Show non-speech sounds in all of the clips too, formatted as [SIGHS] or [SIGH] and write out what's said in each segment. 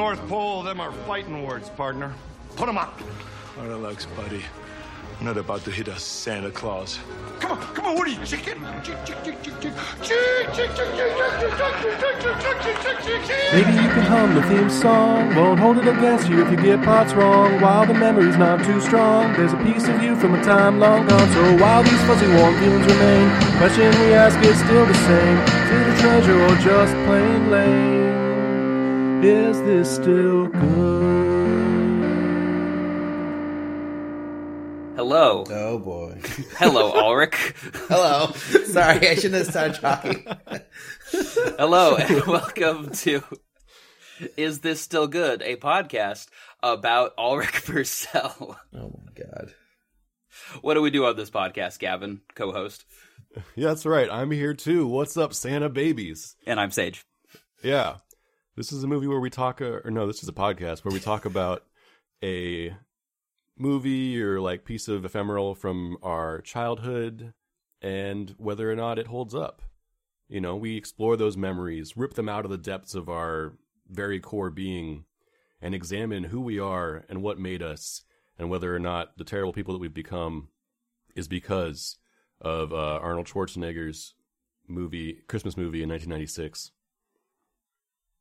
North Pole, them are fighting words, partner. Put 'em up. Relax, buddy. I'm not about to hit a Santa Claus. Come on, come on, what are you, chicken? Maybe you can hum the theme song. Won't hold it against you if you get parts wrong. While the memory's not too strong, there's a piece of you from a time long gone. So while these fuzzy warm feelings remain, question we ask is still the same. Is it a treasure or just plain lame? Is this still good? Hello. Oh boy. Hello, [LAUGHS] Ulrich. Hello. Sorry, I shouldn't have started talking. [LAUGHS] Hello, and welcome to Is This Still Good? A podcast about Ulrich Purcell. Oh my god. What do we do on this podcast, Gavin, co host? Yeah, that's right. I'm here too. What's up, Santa babies? And I'm Sage. Yeah. This is a movie where we talk, uh, or no, this is a podcast where we talk about a movie or like piece of ephemeral from our childhood and whether or not it holds up. You know, we explore those memories, rip them out of the depths of our very core being, and examine who we are and what made us, and whether or not the terrible people that we've become is because of uh, Arnold Schwarzenegger's movie, Christmas movie in 1996.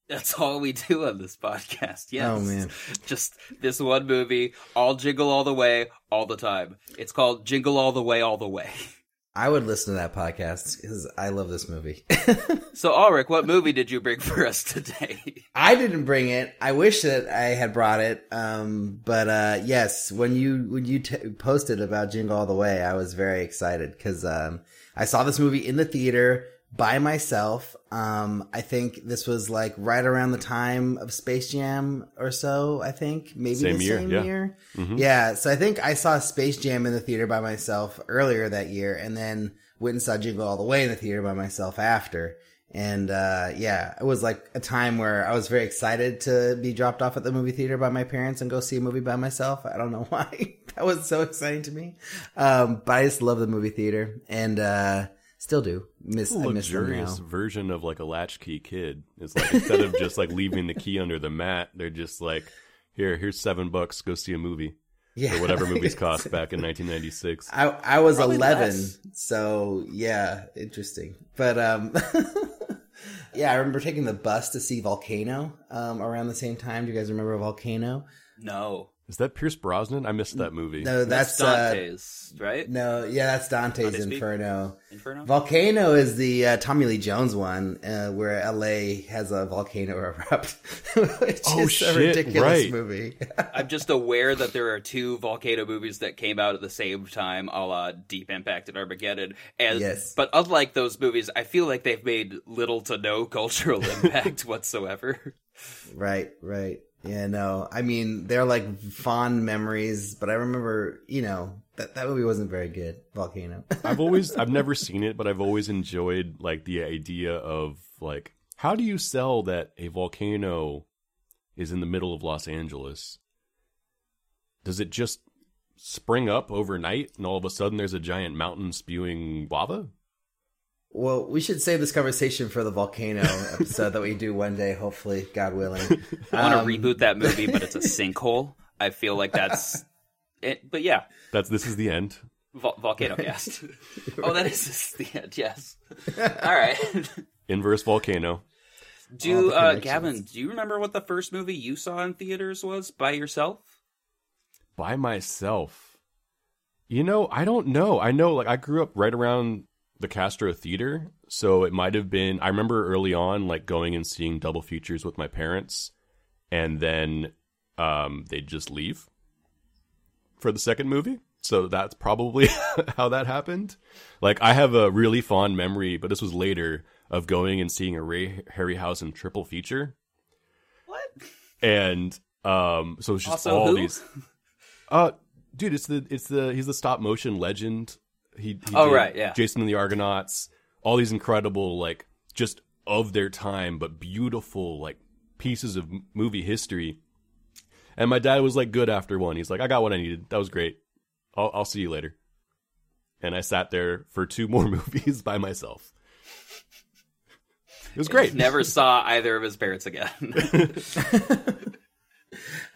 That's all we do on this podcast. Yes. Oh, man. [LAUGHS] Just this one movie, all jingle all the way, all the time. It's called Jingle All the Way, All the Way. I would listen to that podcast because I love this movie. [LAUGHS] So, Ulrich, what movie did you bring for us today? [LAUGHS] I didn't bring it. I wish that I had brought it. Um, but uh, yes, when you when you t- posted about Jingle All the Way, I was very excited because um, I saw this movie in the theater by myself. Um, I think this was like right around the time of Space Jam or so. I think maybe Same the year, same yeah. year. Mhm. Yeah, so I think I saw Space Jam in the theater by myself earlier that year, and then went and saw Jingle All the Way in the theater by myself after. And uh, yeah, it was like a time where I was very excited to be dropped off at the movie theater by my parents and go see a movie by myself. I don't know [LAUGHS] why that was so exciting to me, um, but I just love the movie theater and uh, still do miss. I miss luxurious version of like a latchkey kid. It's like instead of just like leaving the key under the mat, they're just like, here, here's seven bucks, go see a movie. Yeah, Or whatever movies [LAUGHS] cost back in 1996. I I was Probably eleven, less. so yeah, interesting. But um, [LAUGHS] yeah, I remember taking the bus to see Volcano um around the same time. Do you guys remember Volcano? No. Is that Pierce Brosnan? I missed that movie. No, That's, that's, uh, Dante's, right? no, yeah, that's Dante's Dante's Inferno. Inferno? Volcano is the uh, Tommy Lee Jones one, uh, where LA has a volcano [LAUGHS] erupt, which Oh, is a shit, ridiculous right. movie. [LAUGHS] I'm just aware that there are two volcano movies that came out at the same time, a la Deep Impact and Armageddon. And Yes. but unlike those movies, I feel like they've made little to no cultural [LAUGHS] impact whatsoever. Right, right. Yeah, no. I mean, they're like fond memories, but I remember, you know, that that movie wasn't very good. Volcano. [LAUGHS] I've always, I've never seen it, but I've always enjoyed like the idea of like, how do you sell that a volcano is in the middle of Los Angeles? Does it just spring up overnight and all of a sudden there's a giant mountain spewing lava? Well, we should save this conversation for the volcano episode that we do one day, hopefully, God willing. [LAUGHS] I want to Um, reboot that movie, but it's a [LAUGHS] sinkhole. I feel like that's it. But yeah, That's this is the end. Vol- Volcano Cast. [LAUGHS] oh, that is the end. Yes. All right. Inverse volcano. Do uh. Gavin? Do you remember what the first movie you saw in theaters was by yourself? by myself. You know, I don't know. I know, like, I grew up right around the Castro Theater, so it might have been. I remember early on, like, going and seeing double features with my parents, and then um, they'd just leave for the second movie. So that's probably [LAUGHS] how that happened. Like, I have a really fond memory, but this was later of going and seeing a Ray Harryhausen triple feature, What? and um, so it's just Also, all who? these. Uh, dude, it's the it's the he's the stop motion legend. He, he Oh, right, yeah. Jason and the Argonauts, all these incredible like just of their time, but beautiful like pieces of movie history. And my dad was like good after one. He's like, I got what I needed. That was great. I'll I'll see you later. And I sat there for two [LAUGHS] more movies by myself. It was great. Never saw either of his parents again. [LAUGHS] [LAUGHS]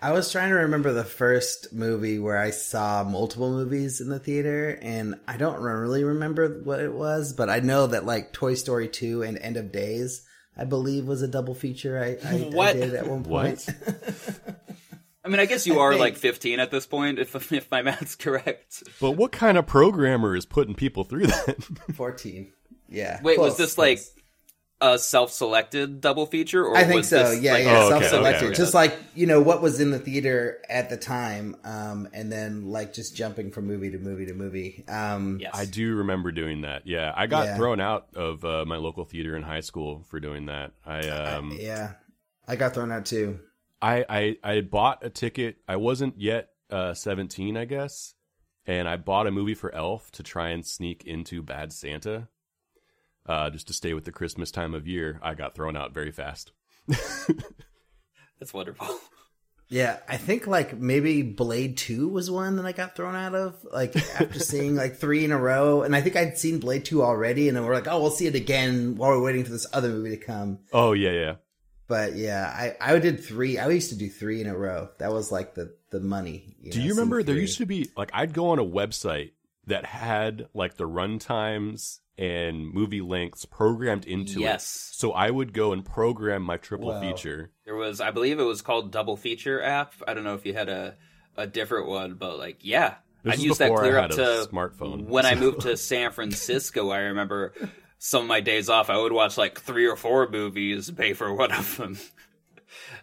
I was trying to remember the first movie where I saw multiple movies in the theater, and I don't really remember what it was, but I know that like Toy Story 2 and End of Days, I believe, was a double feature I, I, I What? did at one point. [LAUGHS] I mean, I guess you are like 15 at this point, if [LAUGHS] if my math's correct. But what kind of programmer is putting people through that? [LAUGHS] 14. Yeah. Wait, was close, this like close. A self-selected double feature, or I think was so. this, yeah, like, yeah, Oh, okay, self-selected. okay, okay. Just like you know what was in the theater at the time, um, and then like just jumping from movie to movie to movie. Um, Yes. I do remember doing that. Yeah, I got Yeah. thrown out of uh, my local theater in high school for doing that. I um, yeah, I got thrown out too. I, I I bought a ticket. I wasn't yet uh, 17, I guess, and I bought a movie for Elf to try and sneak into Bad Santa, uh, just to stay with the Christmas time of year. I got thrown out very fast. [LAUGHS] That's wonderful. Yeah, I think like maybe Blade Two was one that I got thrown out of. Like after [LAUGHS] seeing like three in a row, and I think I'd seen Blade Two already, and then we're like, oh, we'll see it again while we're waiting for this other movie to come. Oh yeah, yeah. But yeah, I I did three. I used to do three in a row. That was like the the money. Do you remember there used to be like I'd go on a website that had like the run times and movie lengths programmed into it. Yes. So I would go and program my triple Wow. feature. There was, I believe, it was called Double Feature app. I don't know if you had a a different one, but like, yeah, This I'd use that clear had up a to smartphone, When I moved to [LAUGHS] San Francisco, I remember some of my days off, I would watch like three or four movies, pay for one of them. [LAUGHS]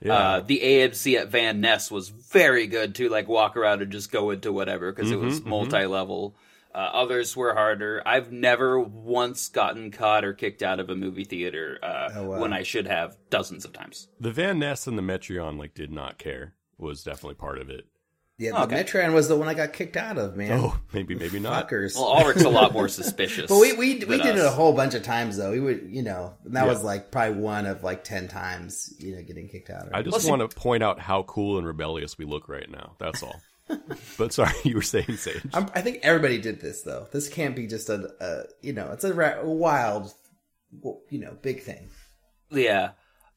Yeah. Uh, the AMC at Van Ness was very good to like walk around and just go into whatever because Mm-hmm, it was multi-level. Uh, others were harder. I've never once gotten caught or kicked out of a movie theater uh, Oh, wow. when I should have dozens of times. the Van Ness and the Metreon like did not care was definitely part of it. Yeah, the Okay. Metreon was the one I got kicked out of, man. Oh, maybe maybe not. Fuckers. Well, Ulrich's a lot more [LAUGHS] suspicious. But we we, we than did it a whole bunch of times though. We would you know and that Yeah. was like probably one of like ten times you know getting kicked out. I just want to point out how cool and rebellious we look right now. That's all. [LAUGHS] but sorry, you were saying Sage. I'm, I think everybody did this though. This can't be just a, a you know it's a, ra- a wild you know big thing. Yeah.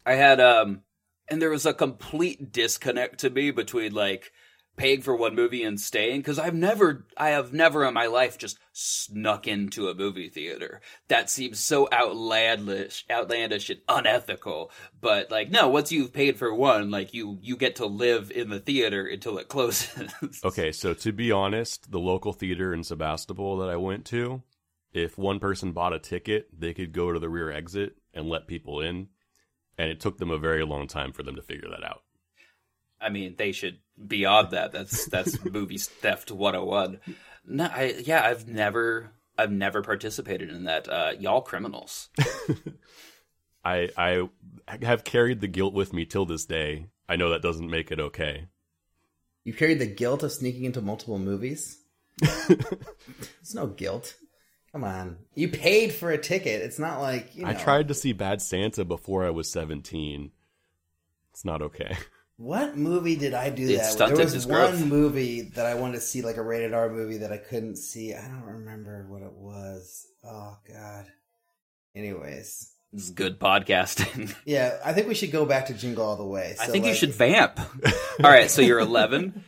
I had um and there was a complete disconnect to me between like paying for one movie and staying because I've never I have never in my life just snuck into a movie theater. That seems so outlandish outlandish and unethical. But like no, once you've paid for one, like you you get to live in the theater until it closes. [LAUGHS] Okay, so to be honest, the local theater in Sebastopol that I went to, if one person bought a ticket, they could go to the rear exit and let people in. And it took them a very long time for them to figure that out. I mean, they should be on that. That's that's [LAUGHS] movie theft 101. No, I yeah, I've never I've never participated in that. Uh, y'all criminals. [LAUGHS] I I have carried the guilt with me till this day. I know that doesn't make it okay. You carried the guilt of sneaking into multiple movies. [LAUGHS] There's no guilt. Come on, you paid for a ticket. It's not like you know. I tried to see Bad Santa before I was 17. It's not okay. What movie did I do It that? There was one growth. movie that I wanted to see, like a rated R movie that I couldn't see. I don't remember what it was. Oh God. Anyways, This is good podcasting. [LAUGHS] yeah, I think we should go back to Jingle All the Way. I So, think you should vamp. [LAUGHS] All right, so you're 11.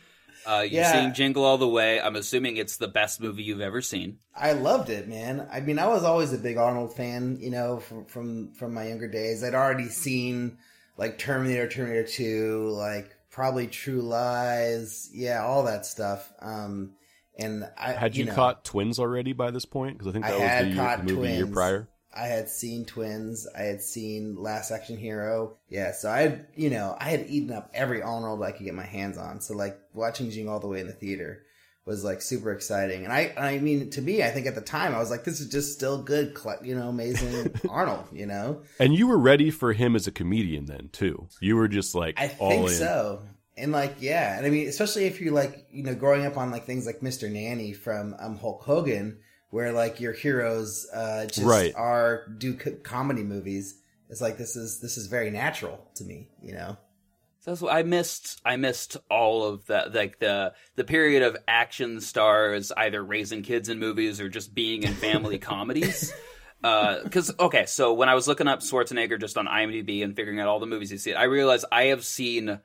Uh, you're Yeah. seen Jingle All the Way. I'm assuming it's the best movie you've ever seen. I loved it, man. I mean, I was always a big Arnold fan, you know, from from, from my younger days. I'd already seen like Terminator, Terminator Two, like probably True Lies, yeah, all that stuff. Um, and I Had you, know, caught Twins already by this point? Because I think I that had was the, year, the movie year prior. I had seen Twins. I had seen Last Action Hero. Yeah, so I had, you know, I had eaten up every Arnold I could get my hands on. So like watching Jing all the way in the theater was like super exciting. And I, I mean, to me, I think at the time I was like, this is just still good, you know, amazing [LAUGHS] Arnold, you know? And you were ready for him as a comedian then too. You were just like I think in. so. And like, yeah, and I mean, especially if you're like, you know, growing up on like things like Mr. Nanny from um, Hulk Hogan, where like your heroes uh, just Right. are do co- comedy movies. It's like this is this is very natural to me, you know. So that's what I missed. I missed all of that, like the the period of action stars either raising kids in movies or just being in family [LAUGHS] comedies. Because okay, so when I was looking up Schwarzenegger just on IMDb and figuring out all the movies he's seen, I realized I have seen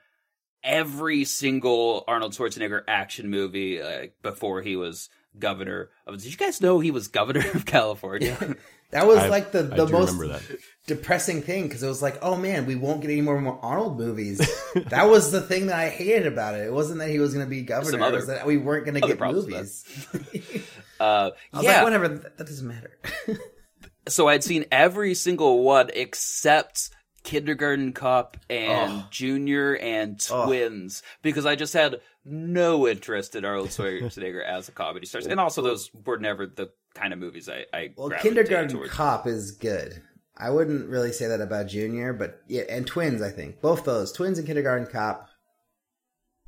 every single Arnold Schwarzenegger action movie uh, before he was governor of. Did you guys know he was governor of California? [LAUGHS] That was I- like the, the most depressing thing because it was like, oh man, we won't get any more, more Arnold movies. [LAUGHS] that was the thing that I hated about it. It wasn't that he was going to be governor; Some it was that we weren't going to get movies. [LAUGHS] uh, I was yeah. like, whatever, that, that doesn't matter. so I'd seen every single one except Kindergarten Cop and Junior and Twins because I just had no interest in Arnold [LAUGHS] Schwarzenegger as a comedy star, and also those were never the kind of movies I. I well, Kindergarten towards. Cop is good. I wouldn't really say that about Junior, but yeah, and Twins. I think both those Twins and Kindergarten Cop,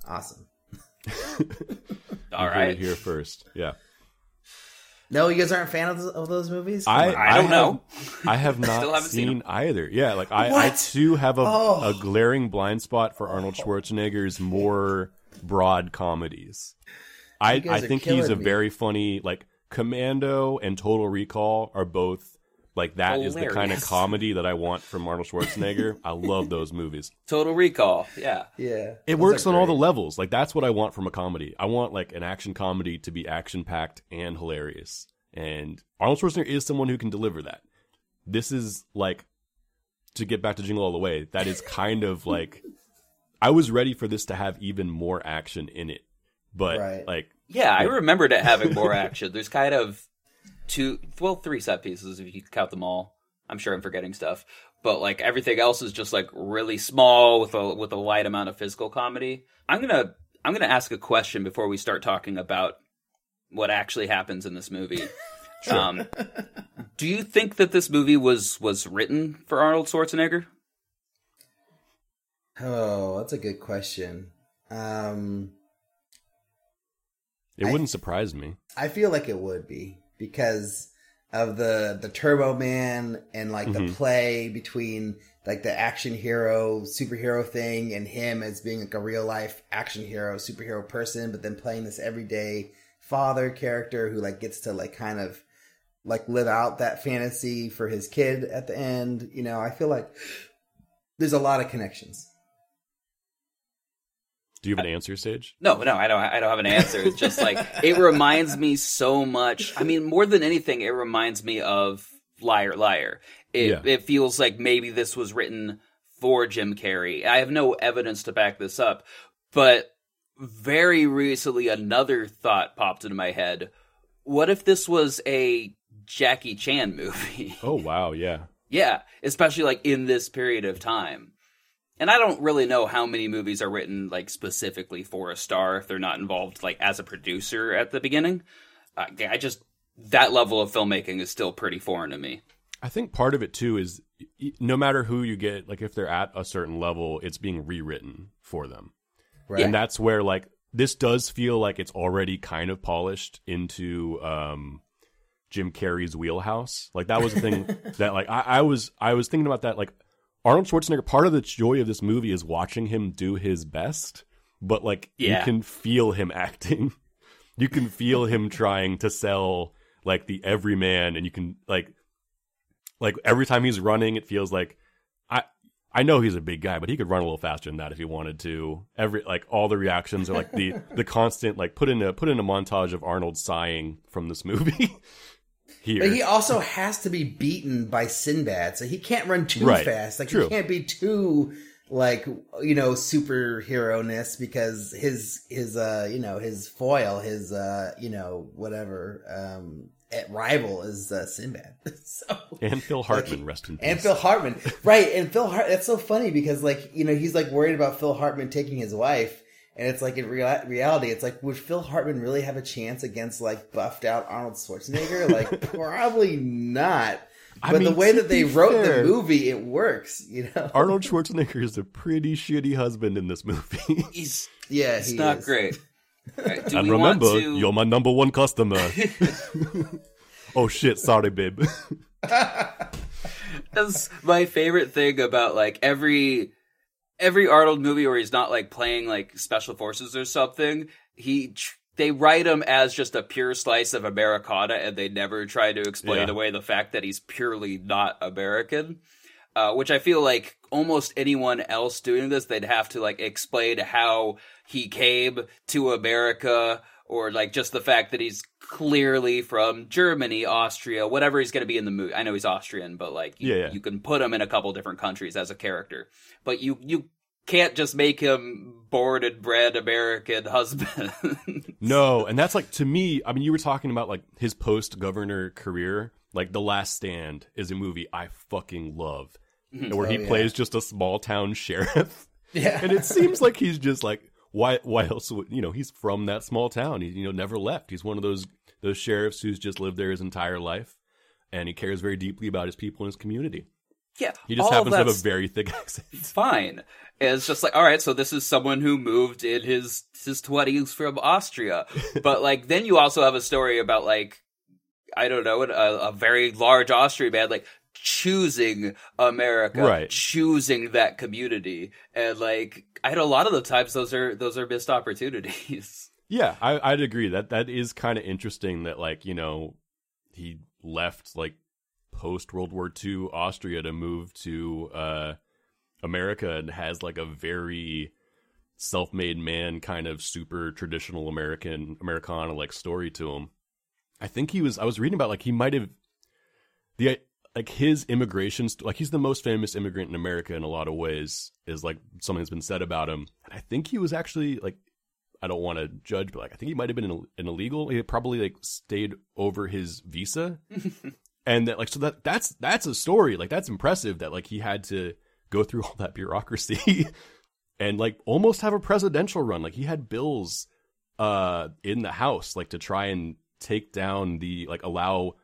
awesome. All [LAUGHS] You heard it right, here first. Yeah. No, you guys aren't a fan of, of those movies? I I don't have- know. [LAUGHS] I have not Still haven't seen seen, either. Yeah, like I, I too have a, Oh. a glaring blind spot for Arnold Schwarzenegger's more broad comedies. I I think he's a me. very funny like Commando and Total Recall are both like that is the kind of comedy that I want from Arnold Schwarzenegger. I love those movies. Total Recall. Yeah, yeah, It those works are on all the levels. Like that's what I want from a comedy. I want like an action comedy to be action packed and hilarious. And Arnold Schwarzenegger is someone who can deliver that. This is like to get back to Jingle All the Way. That is kind of like [LAUGHS] I was ready for this to have even more action in it, but Right. like yeah. I remembered it having more [LAUGHS] action. There's kind of two, well, three set pieces if you count them all. I'm sure I'm forgetting stuff, but like everything else is just like really small with a with a light amount of physical comedy. I'm gonna I'm gonna ask a question before we start talking about what actually happens in this movie. [LAUGHS] um, do you think that this movie was was written for Arnold Schwarzenegger? Oh, that's a good question. Um, it wouldn't surprise me. I feel like it would be because of the the Turbo Man and like the Mhm. play between like the action hero superhero thing and him as being like a real life action hero superhero person, but then playing this everyday father character who like gets to like kind of like live out that fantasy for his kid at the end. You know, I feel like there's a lot of connections. Do you have an answer, Sage? No, no, I don't. I don't have an answer. It's just like [LAUGHS] it reminds me so much. I mean, more than anything, it reminds me of Liar Liar. It Yeah. it feels like maybe this was written for Jim Carrey. I have no evidence to back this up, but very recently another thought popped into my head. What if this was a Jackie Chan [LAUGHS] movie? Oh wow, yeah. Yeah, especially like in this period of time. And I don't really know how many movies are written like specifically for a star if they're not involved like as a producer at the beginning. Uh, I just that level of filmmaking is still pretty foreign to me. I think part of it too is no matter who you get, like if they're at a certain level, it's being rewritten for them. Right. And that's where like this does feel like it's already kind of polished into um Jim Carrey's wheelhouse. Like that was the thing [LAUGHS] that like I, I was I was thinking about that like Arnold Schwarzenegger part of the joy of this movie is watching him do his best, but like Yeah. you can feel him acting. [LAUGHS] You can feel him trying to sell like the everyman and you can like like every time he's running it feels like I I know he's a big guy, but he could run a little faster than that if he wanted to. Every like all the reactions are like the [LAUGHS] the constant like put in a put in a montage of Arnold sighing from this movie. [LAUGHS] Here, But he also has to be beaten by Sinbad, so he can't run too Right. fast. Like True. he can't be too like you know superhero ness because his his uh you know his foil his uh you know whatever um rival is uh, Sinbad. [LAUGHS] so and Phil Hartman, Like, rest in peace. and Phil Hartman, right? And Phil Hart. That's so funny because like you know he's like worried about Phil Hartman taking his wife. And it's like in rea- reality, it's like would Phil Hartman really have a chance against like buffed out Arnold Schwarzenegger? Like [LAUGHS] probably not. I But the way that they wrote fair- the movie, it works. You know. [LAUGHS] Arnold Schwarzenegger is a pretty shitty husband in this movie. [LAUGHS] He's yeah, it's he not is. great. All right, do and remember, to- you're my number one customer. oh shit, sorry, babe. That's my favorite thing about like every every Arnold movie where he's not like playing like special forces or something. He tr- they write him as just a pure slice of Americana, and they never try to explain Yeah. away the fact that he's purely not American. Uh, which I feel like almost anyone else doing this, they'd have to like explain how he came to America, or like just the fact that he's clearly from Germany, Austria, whatever he's going to be in the movie. I know he's Austrian, but like you, Yeah, yeah. you can put him in a couple different countries as a character, but you you can't just make him born and bred American husband. [LAUGHS] No, and that's like to me. I mean, you were talking about like his post governor career. Like The Last Stand is a movie I fucking love, and where he Oh, yeah. plays just a small town [LAUGHS] sheriff. Yeah. and it seems like he's just like why? Why else would you know? He's from that small town. He you know never left. He's one of those those sheriffs who's just lived there his entire life, and he cares very deeply about his people and his community. Yeah, He just happens to have a very thick [LAUGHS] accent. fine. And it's just like, all right, so this is someone who moved in his his twenties from Austria, [LAUGHS] but like then you also have a story about like I don't know a, a very large Austrian man like choosing America, Right. choosing that community, and like I know a lot of the times those are those are missed [LAUGHS] opportunities. Yeah, I, I'd agree that that is kind of interesting. That like you know he left like post World War II Austria to move to uh, America and has like a very self-made man kind of super traditional American Americana like story to him. I think he was. I was reading about like he might have the like his immigration like he's the most famous immigrant in America in a lot of ways is like something that's been said about him. And I think he was actually like I don't want to judge, but like I think he might have been an, an illegal. He probably like stayed over his visa, [LAUGHS] and that like so that that's that's a story. Like that's impressive that like he had to go through [LAUGHS] all that bureaucracy and like almost have a presidential run. Like he had bills uh in the house like to try and take down the like allow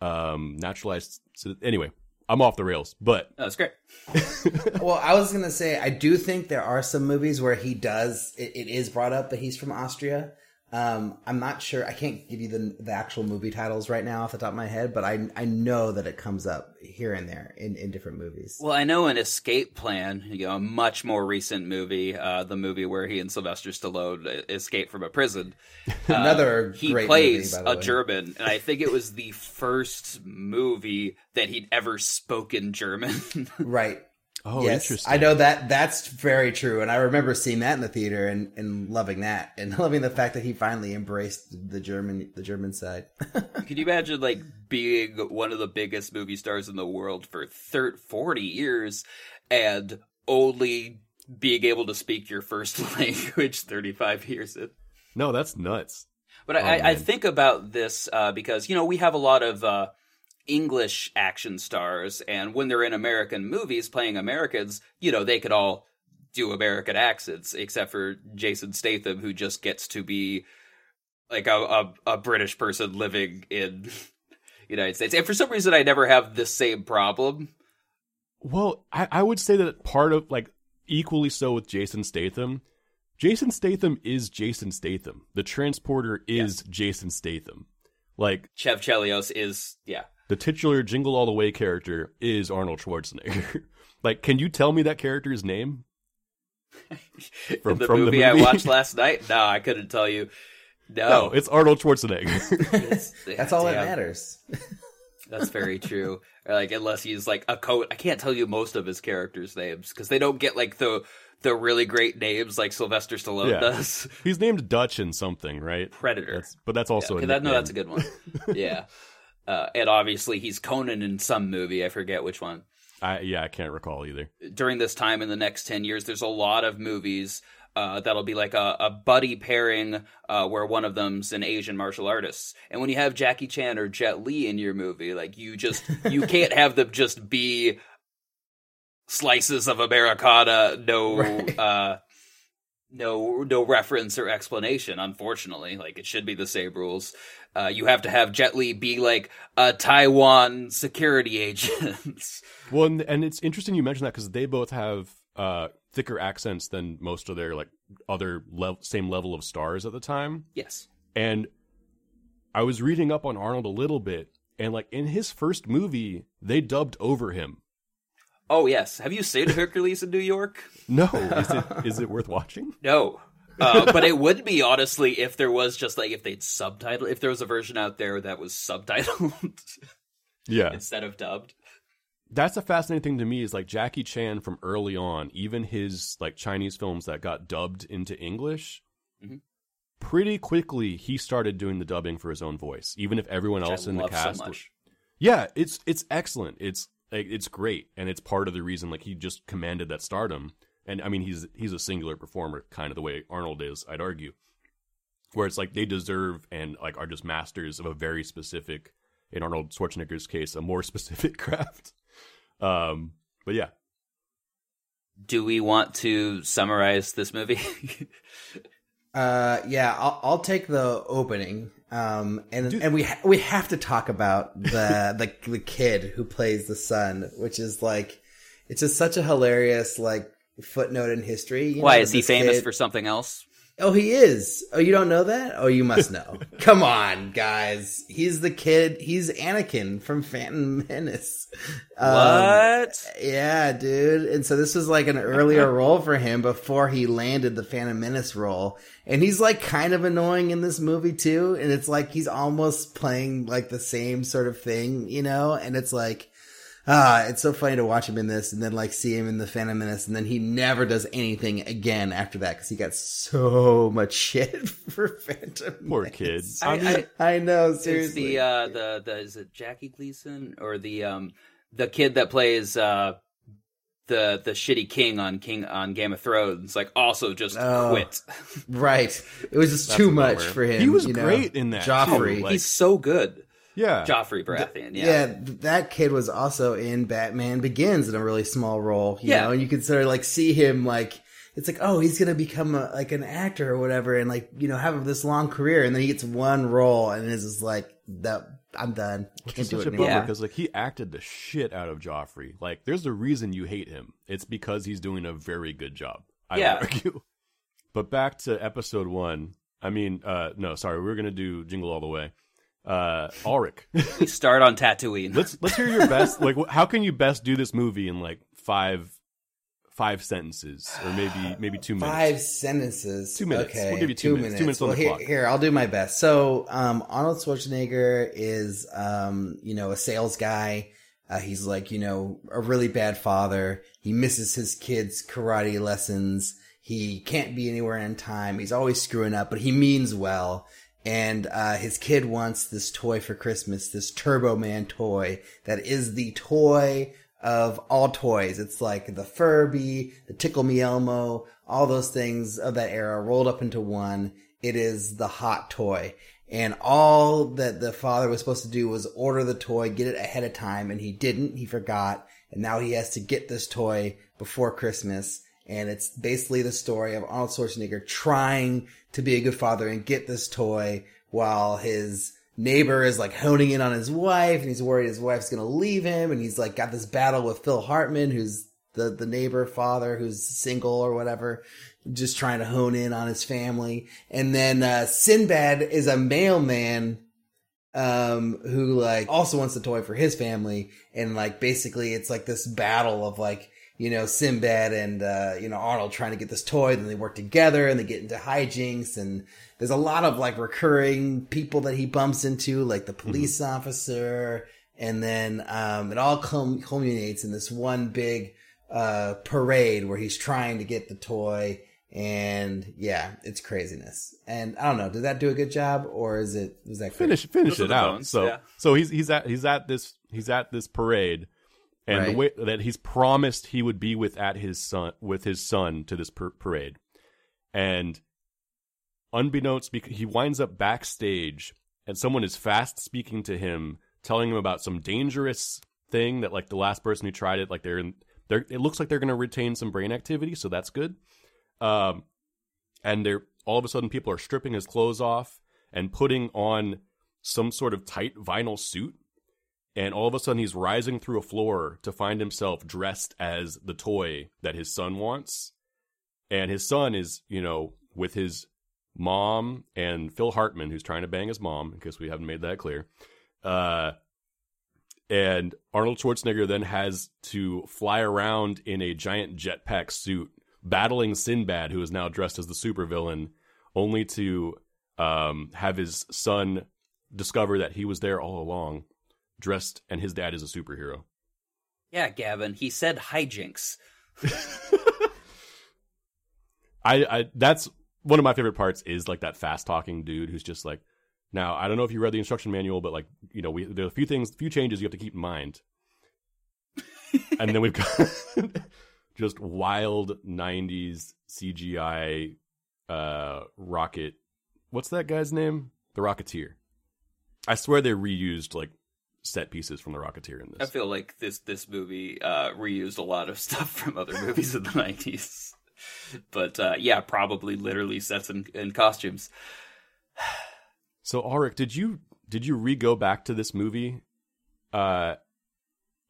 um naturalized. So anyway, I'm off the rails, but That's great. [LAUGHS] Well, I was gonna say I do think there are some movies where he does. It, it is brought up that he's from Austria. Um, I'm not sure. I can't give you the the actual movie titles right now off the top of my head, but I I know that it comes up here and there in, in different movies. Well, I know an Escape Plan, you know, a much more recent movie, uh, the movie where he and Sylvester Stallone uh, escape from a prison. [LAUGHS] Another He great plays movie, a way. German, and I think it was the first movie that he'd ever spoken German. [LAUGHS] Right. Oh, yes, interesting. I know that that's very true, and I remember seeing that in the theater and, and loving that, and [LAUGHS] loving the fact that he finally embraced the German the German side. [LAUGHS] Could you imagine, like, being one of the biggest movie stars in the world for thir- 40 years and only being able to speak your first [LAUGHS] language 35 years in? No, that's nuts. But Oh, I, I think about this uh, because you know we have a lot of uh, English action stars, and when they're in American movies playing Americans, you know they could all do American accents, except for Jason Statham, who just gets to be like a, a, a British person living in [LAUGHS] United States. And for some reason, I never have the same problem. Well, I, I would say that part of like equally so with Jason Statham. Jason Statham is Jason Statham. The transporter is Jason Statham. Like Chev Chelios is yeah. The titular Jingle All the Way character is Arnold Schwarzenegger. [LAUGHS] like, can you tell me that character's name? [LAUGHS] From- the, from the movie I watched last night, no, I couldn't tell you. No, No, it's Arnold Schwarzenegger. [LAUGHS] it's- That's all that matters. That's very true. Like unless he's like a coat, I can't tell you most of his characters' names because they don't get like the the really great names like Sylvester Stallone Yeah. does. He's named Dutch in something, right? Predator. That's, but that's also Okay, a that, no, that's a good one. yeah, uh, and obviously he's Conan in some movie. I forget which one. I, yeah, I can't recall either. During this time in the next ten years, there's a lot of movies. Uh, that'll be like a, a buddy pairing uh, where one of them's an Asian martial artist. And when you have Jackie Chan or Jet Li in your movie, like you just [LAUGHS] you can't have them just be slices of Americana, no Right. uh no no reference or explanation, unfortunately. Like it should be the same rules. Uh, you have to have Jet Li be like a Taiwan security agent. [LAUGHS] Well, and, and it's interesting you mentioned that because they both have uh, thicker accents than most of their like other lev- same level of stars at the time. yes. And I was reading up on Arnold a little bit, and like in his first movie, they dubbed over him. Oh yes. Have you seen Hercules in New York? [LAUGHS] No, is it [LAUGHS] is it worth watching? No. [LAUGHS] uh, but it would be honestly if there was just like if they'd subtitle if there was a version out there that was subtitled [LAUGHS] Yeah. instead of dubbed. That's a fascinating thing to me is like Jackie Chan from early on, even his like Chinese films that got dubbed into English, Mhm. pretty quickly he started doing the dubbing for his own voice, even if everyone Which I else in the so cast. much. Yeah, it's it's excellent. It's like, it's great, and it's part of the reason like he just commanded that stardom. And I mean, he's he's a singular performer, kind of the way Arnold is. I'd argue, where it's like they deserve and like are just masters of a very specific, in Arnold Schwarzenegger's case, a more [LAUGHS] specific craft. Um, but yeah, Do we want to summarize this movie? [LAUGHS] Uh, yeah, I'll, I'll take the opening. Um, and Dude. and we ha- we have to talk about the the the kid who plays the son, which is like, it's just such a hilarious like footnote in history. you Why know, is he famous kid- for something else? Oh, he is. Oh, you don't know that? Oh, you must know. [LAUGHS] Come on, guys. He's the kid. He's Anakin from Phantom Menace. Um, what? Yeah, dude. And so this was like an earlier [LAUGHS] role for him before he landed the Phantom Menace role. And he's like kind of annoying in this movie too. And it's like he's almost playing like the same sort of thing, you know? And it's like, ah, it's so funny to watch him in this and then like see him in the Phantom Menace. And then he never does anything again after that because he got so much [LAUGHS] shit for Phantom poor Menace. kid. I- I mean, I- I know, It's seriously. the uh the the is it Jackie Gleason or the um the kid that plays uh the the shitty king on King on Game of Thrones like also just Oh. quit. right. It was just That's too much for him. He was you know? great in that, too. Joffrey. Like- He's so good. Yeah, Joffrey Baratheon, Yeah. yeah. that kid was also in Batman Begins in a really small role, you Yeah. know, and you could sort of like see him like it's like, oh, he's gonna become a, like an actor or whatever, and like you know have this long career, and then he gets one role, and it's just like that. I'm done. Can't It's do such it a anymore. bummer Yeah. because like he acted the shit out of Joffrey. Like, there's a reason you hate him. It's because he's doing a very good job. I Yeah. argue. But back to episode one. I mean, uh no, sorry, we are gonna do Jingle All the Way. Uh, Ulrich, We start on Tatooine. let's let's hear your best. Like, how can you best do this movie in like five five sentences or maybe maybe two minutes? Five sentences. Two minutes. Okay. We'll give you two minutes. Two minutes on the here, clock. Here, I'll do my best. So, um, Arnold Schwarzenegger is, um, you know, a sales guy. Uh, he's like, you know, a really bad father. He misses his kids' karate lessons. He can't be anywhere in time. He's always screwing up, but he means well. And, uh, his kid wants this toy for Christmas, this Turbo Man toy that is the toy of all toys. It's like the Furby, the Tickle Me Elmo, all those things of that era rolled up into one. It is the hot toy. And all that the father was supposed to do was order the toy, get it ahead of time, and he didn't. He forgot. And now he has to get this toy before Christmas. And it's basically the story of Arnold Schwarzenegger trying to be a good father and get this toy while his neighbor is like honing in on his wife and he's worried his wife's gonna leave him and he's like got this battle with Phil Hartman who's the, the neighbor father who's single or whatever, just trying to hone in on his family. And then, uh, Sinbad is a mailman, um, who like also wants the toy for his family. And like basically it's like this battle of like, you know, Sinbad and, uh, you know, Arnold trying to get this toy. Then they work together and they get into hijinks. And there's a lot of like recurring people that he bumps into, like the police officer. And then, um, it all cum- culminates in this one big, uh, parade where he's trying to get the toy. And yeah, it's craziness. And I don't know, did that do a good job or is it, was that finish finish Those it out. bones, so yeah. so he's he's at he's at this he's at this parade, and the way that he's promised he would be with at his son with his son to this par- parade, and unbeknownst, he winds up backstage, and someone is fast speaking to him, telling him about some dangerous thing that like the last person who tried it, like they're in. They're, it looks like they're going to retain some brain activity, so that's good. Um, and they're all of a sudden people are stripping his clothes off and putting on some sort of tight vinyl suit and all of a sudden he's rising through a floor to find himself dressed as the toy that his son wants. And his son is you know with his mom and phil hartman who's trying to bang his mom because we haven't made that clear. Uh and arnold schwarzenegger then has to fly around in a giant jetpack suit battling Sinbad, who is now dressed as the supervillain, only to um, have his son discover that he was there all along, dressed, and his dad is a superhero. Yeah, Gavin. He said hijinks. [LAUGHS] I, I that's one of my favorite parts is like that fast talking dude who's just like, now I don't know if you read the instruction manual, but like you know we there are a few things, a few changes you have to keep in mind, [LAUGHS] and then we've got [LAUGHS] just wild '90s CGI uh rocket. What's that guy's name? The Rocketeer. I swear they reused like set pieces from the Rocketeer in this. I feel like this this movie uh, reused a lot of [LAUGHS] stuff from other [LAUGHS] movies in the nineties. But uh, yeah, probably literally sets and, and costumes. So Ulrich, did you did you re go back to this movie uh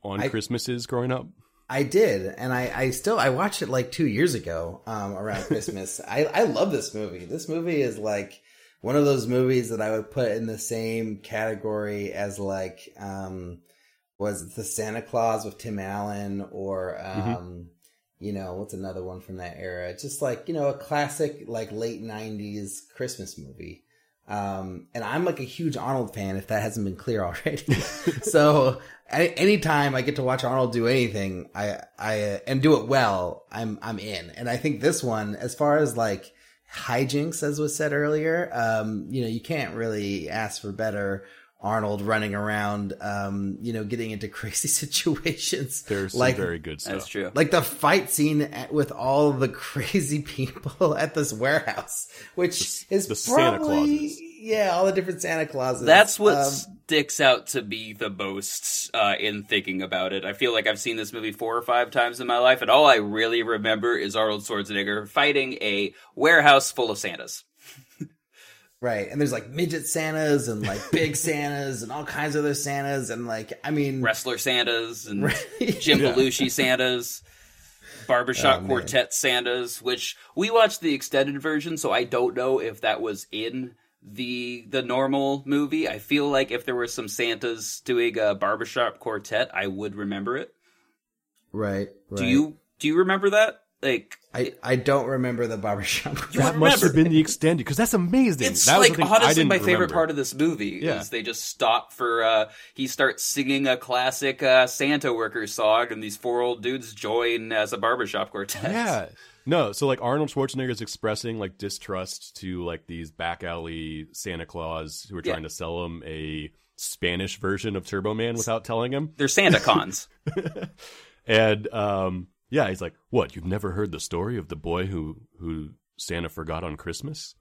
on I- Christmases growing up? I did, and I, I still I watched it like two years ago um, around [LAUGHS] Christmas. I I love this movie. This movie is like one of those movies that I would put in the same category as like um was the Santa Claus with Tim Allen or um you know what's another one from that era? Just like you know a classic like late '90s Christmas movie. Um, and I'm like a huge Arnold fan, if that hasn't been clear [LAUGHS] already. [LAUGHS] so anytime I get to watch Arnold do anything, I, I, uh, and do it well, I'm, I'm in. And I think this one, as far as like hijinks, as was said earlier, um, you know, you can't really ask for better Arnold running around, um, you know, getting into [LAUGHS] crazy situations. There's some like, very good stuff. That's true. like the fight scene at, with all the crazy [LAUGHS] people at this warehouse, which is the Santa probably Clauses. yeah, all the different Santa Clauses. That's what Um, sticks out to be the most uh, in thinking about it. I feel like I've seen this movie four or five times in my life, and all I really remember is Arnold Schwarzenegger fighting a warehouse full of Santas. Right, and there's like midget Santas and like big [LAUGHS] Santas and all kinds of other Santas, and like I mean, Wrestler Santas and Right. Jim [LAUGHS] Belushi Santas. Barbershop Oh. Quartet Santas, which we watched the extended version, so I don't know if that was in the the normal movie. I feel like if there were some Santas doing a barbershop quartet, I would remember it. right, right. Do you do you remember that? Like I I don't remember the barbershop. That would must have been the extended because that's amazing. it's that like the honestly didn't my favorite remember. part of this movie Yeah. is they just stop for uh he starts singing a classic uh Santa worker song and these four old dudes join as a barbershop quartet. Yeah. [LAUGHS] No, so like Arnold Schwarzenegger is expressing like distrust to like these back alley Santa Claus who are Yeah. trying to sell him a Spanish version of Turbo Man without telling him. They're Santa cons. [LAUGHS] And um yeah, he's like, "What? You've never heard the story of the boy who who Santa forgot on Christmas?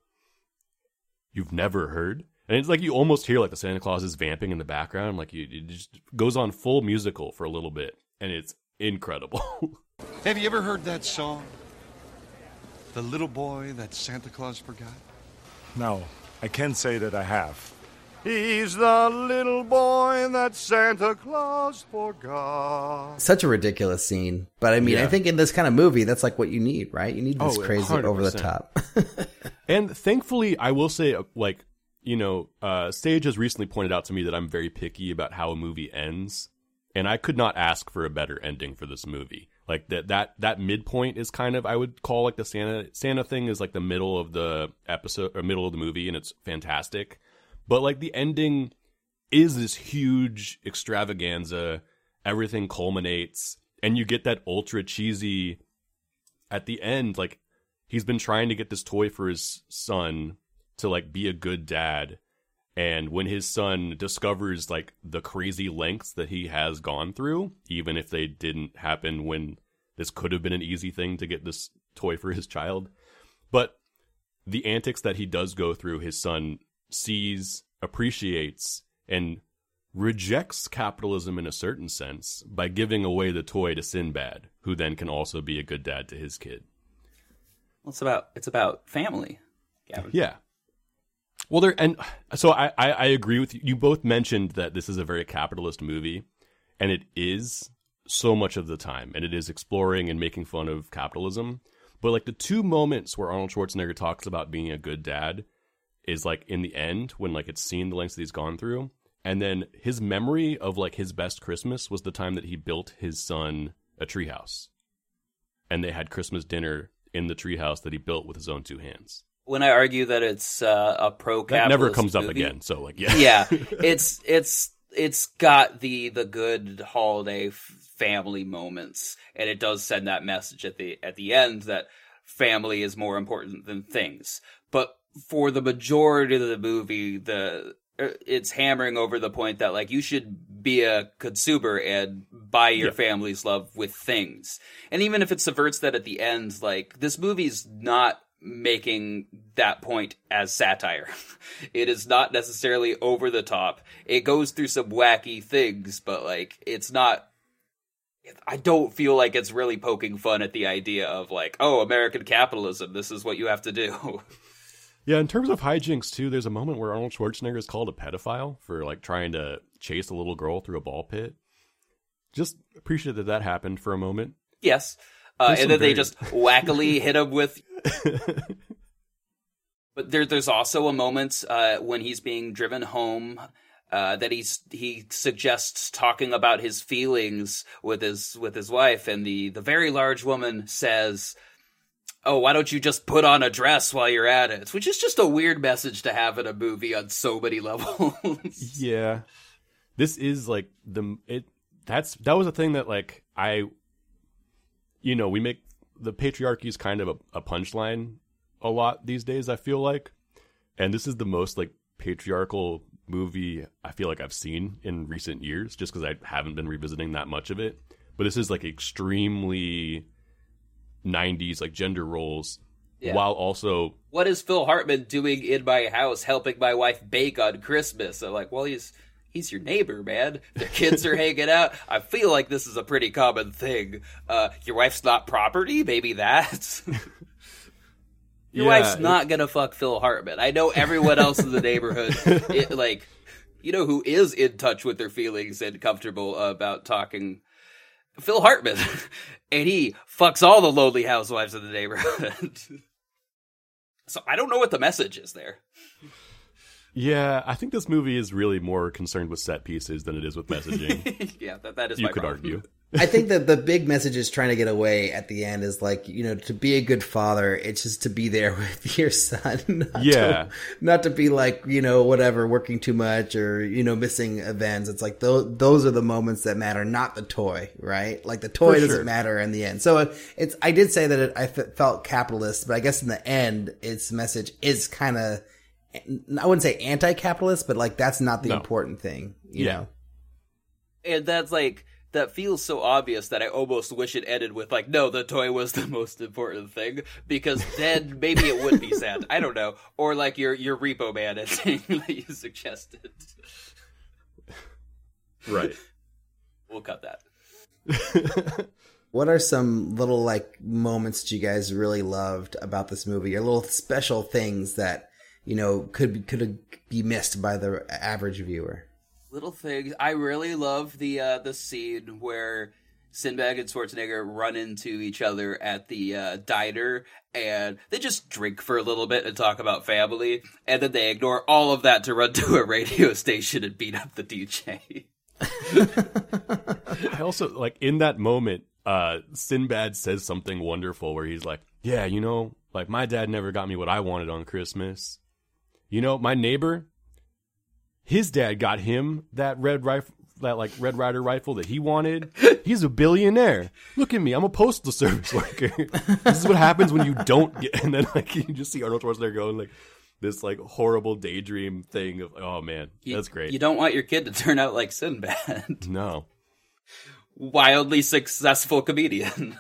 You've never heard?" And it's like you almost hear like the Santa Claus is vamping in the background, like you, it just goes on full musical for a little bit, and it's incredible. [LAUGHS] Have you ever heard that song? The little boy that Santa Claus forgot? No, I can say that I have. He's the little boy that Santa Claus forgot. Such a ridiculous scene, but I mean, I think in this kind of movie, that's like what you need, right? You need this Oh, crazy over the top. [LAUGHS] And thankfully, I will say, uh, like, you know, uh, Sage has recently pointed out to me that I'm very picky about how a movie ends, and I could not ask for a better ending for this movie. Like that, that that midpoint is kind of I would call like the Santa Santa thing is like the middle of the episode or middle of the movie, and it's fantastic. But like the ending is this huge extravaganza. Everything culminates, and you get that ultra cheesy at the end, like he's been trying to get this toy for his son to like be a good dad and when his son discovers like the crazy lengths that he has gone through even if they didn't happen when this could have been an easy thing to get this toy for his child but the antics that he does go through his son sees appreciates and rejects capitalism in a certain sense by giving away the toy to Sinbad who then can also be a good dad to his kid Well, it's about it's about family. Gavin. Yeah. Well, there and so I, I I agree with you. You both mentioned that this is a very capitalist movie, and it is so much of the time, and it is exploring and making fun of capitalism. But like the two moments where Arnold Schwarzenegger talks about being a good dad is like in the end when like it's seen the lengths that he's gone through, and then his memory of like his best Christmas was the time that he built his son a treehouse, and they had Christmas dinner in the treehouse that he built with his own two hands. When I argue that it's uh, a pro That never comes up again. So like, yeah, yeah, [LAUGHS] it's it's it's got the the good holiday f- family moments, and it does send that message at the at the end that family is more important than things. But for the majority of the movie, the uh, it's hammering over the point that like you should be a consumer and buy your Yeah. family's love with things. And even if it subverts that at the end, like this movie's not making that point as satire. [LAUGHS] it is not necessarily over the top. It goes through some wacky things, but like it's not I don't feel like it's really poking fun at the idea of like, oh, American capitalism, this is what you have to do. [LAUGHS] Yeah, in terms of hijinks too, there's a moment where Arnold Schwarzenegger is called a pedophile for like trying to chase a little girl through a ball pit. Just appreciate that that happened for a moment. Yes. Uh, and then they just wackily [LAUGHS] hit him with. [LAUGHS] but there, there's also a moment uh, when he's being driven home uh, that he's he suggests talking about his feelings with his with his wife, and the the very large woman says. Oh, why don't you just put on a dress while you're at it? Which is just a weird message to have in a movie on so many [LAUGHS] levels. Yeah. This is like the it that's that was a thing that like I you know, we make the patriarchy is kind of a, a punchline a lot these days, I feel like. And this is the most like patriarchal movie I feel like I've seen in recent years, just because I haven't been revisiting that much of it. But this is like extremely 90s like gender roles Yeah. while also what is Phil Hartman doing in my house helping my wife bake on Christmas? I'm like, well, he's he's your neighbor, man. The kids are [LAUGHS] hanging out. I feel like this is a pretty common thing. Uh, your wife's not property, maybe that. [LAUGHS] your Yeah, wife's not gonna fuck Phil Hartman. I know everyone else in the neighborhood, [LAUGHS] it, like, you know, who is in touch with their feelings and comfortable about talking. Phil Hartman, and he fucks all the lonely housewives in the neighborhood. [LAUGHS] So I don't know what the message is there. Yeah, I think this movie is really more concerned with set pieces than it is with messaging. [LAUGHS] yeah, that, that is you my could problem. argue. I think that the big message is trying to get away at the end is like, you know, to be a good father, it's just to be there [LAUGHS] with your son. [LAUGHS] Not Yeah. To, not to be like, you know, whatever, working too much or, you know, missing events. It's like those, those are the moments that matter, not the toy, right? Like the toy For doesn't sure. matter in the end. So uh, it's, I did say that it, I f- felt capitalist, but I guess in the end, its message is kind of, I wouldn't say anti-capitalist, but like that's not the No. important thing, you Yeah. know? And that's like that feels so obvious that I almost wish it ended with like, no, the toy was the [LAUGHS] most important thing because then maybe it would be sad. I don't know, or like your your Repo Man ending [LAUGHS] that you suggested. Right. [LAUGHS] We'll cut that. What are some little like moments that you guys really loved about this movie, or little special things that you know could be, could be missed by the average viewer? Little things. I really love the uh, the scene where Sinbad and Schwarzenegger run into each other at the uh, diner, and they just drink for a little bit and talk about family, and then they ignore all of that to run [LAUGHS] to a radio station and beat up the DJ. [LAUGHS] I also like in that moment, uh Sinbad says something wonderful where he's like, "Yeah, you know, like my dad never got me what I wanted on Christmas. You know, my neighbor, his dad got him that red rifle, that like Red Ryder rifle that he wanted. He's a billionaire. Look at me, I'm a postal [LAUGHS] service worker. this is what happens when you don't get." And then like you just see Arnold Schwarzenegger going like this like horrible daydream thing of, "Oh man, You- that's great." You don't want your kid to turn out like Sinbad, [LAUGHS] no. wildly successful comedian.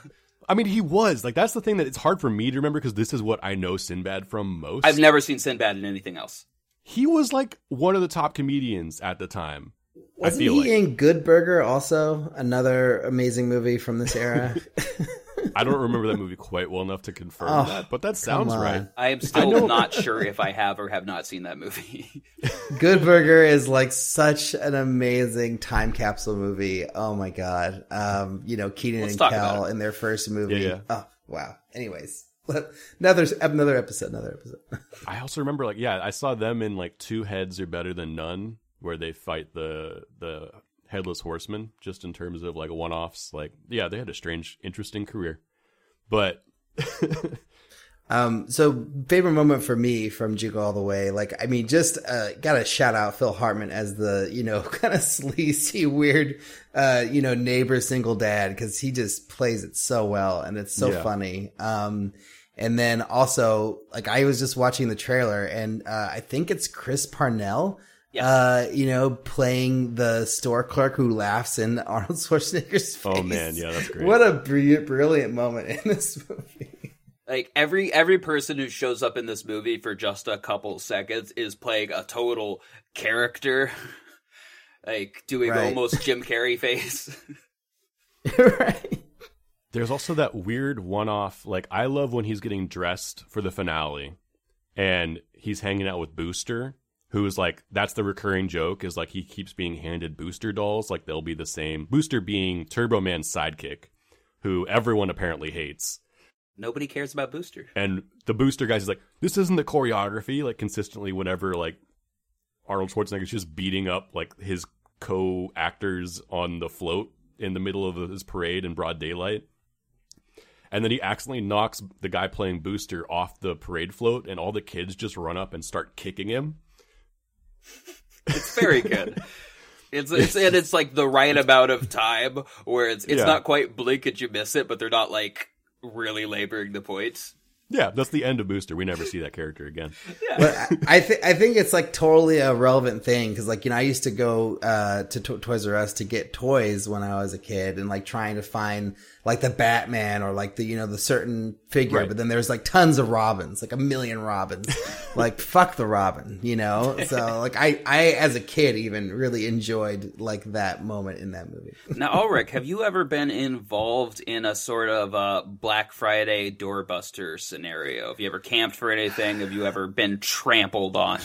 I mean, he was like that's the thing that it's hard for me to remember because this is what I know Sinbad from most. I've never seen Sinbad in anything else. He was like one of the top comedians at the time. Wasn't I feel he like in Good Burger also another amazing movie from this era? [LAUGHS] [LAUGHS] I don't remember that movie quite well enough to confirm Oh, that, but that sounds right. I am still not sure if I have or have not seen that movie. [LAUGHS] Good Burger is like such an amazing time capsule movie. Oh my god! Um, you know, Kenan Let's and talk Kel in their first movie. Yeah, yeah. Oh wow. Anyways, another another episode. Another episode. [LAUGHS] I also remember like yeah, I saw them in like Two Heads Are Better Than None, where they fight the the headless horseman. Just in terms of like one offs, like yeah, they had a strange, interesting career. But [LAUGHS] Um, so favorite moment for me from Jingle All the Way, like, I mean, just, uh, gotta shout out Phil Hartman as the, you know, [LAUGHS] kind of sleazy, weird, uh, you know, neighbor single dad, cause he just plays it so well and it's so Yeah. funny. Um, and then also, like, I was just watching the trailer and, uh, I think it's Chris Parnell, Yes. uh, you know, playing the store clerk who laughs in [LAUGHS] Arnold Schwarzenegger's face. Oh, man, yeah, that's great. What a brilliant, brilliant moment in this movie. Like every every person who shows up in this movie for just a couple seconds is playing a total character, [LAUGHS] like doing Right. almost Jim [LAUGHS] Carrey face. right. There's also that weird one off. Like, I love when he's getting dressed for the finale and he's hanging out with Booster, who is like, that's the recurring joke is like he keeps being handed Booster dolls. Like, they'll be the same. Booster being Turbo Man's sidekick, who everyone apparently hates. Nobody cares about Booster. And the Booster guys is like, this isn't the choreography. Like, consistently, whenever like Arnold Schwarzenegger's just beating up like his co actors on the float in the middle of his parade in broad daylight. And then he accidentally knocks the guy playing Booster off the parade float, and all the kids just run up and start kicking him. It's very good. [LAUGHS] It's it's and it's like the right amount of time where it's it's Yeah. not quite blink and you miss it, but they're not like really laboring the point. Yeah, that's the end of Booster. We never see that character again. [LAUGHS] But I, I think I think it's like totally a relevant thing because like you know I used to go uh, to to- Toys R Us to get toys when I was a kid and like trying to find like the Batman or like the you know the certain figure, Right. but then there's like tons of Robins, like a million Robins. [LAUGHS] like fuck the Robin, you know. So [LAUGHS] like I I as a kid even really enjoyed like that moment in that movie. [LAUGHS] Now, Ulrich, have you ever been involved in a sort of uh, Black Friday doorbuster scenario? Have you ever camped for anything? Have you ever been trampled on?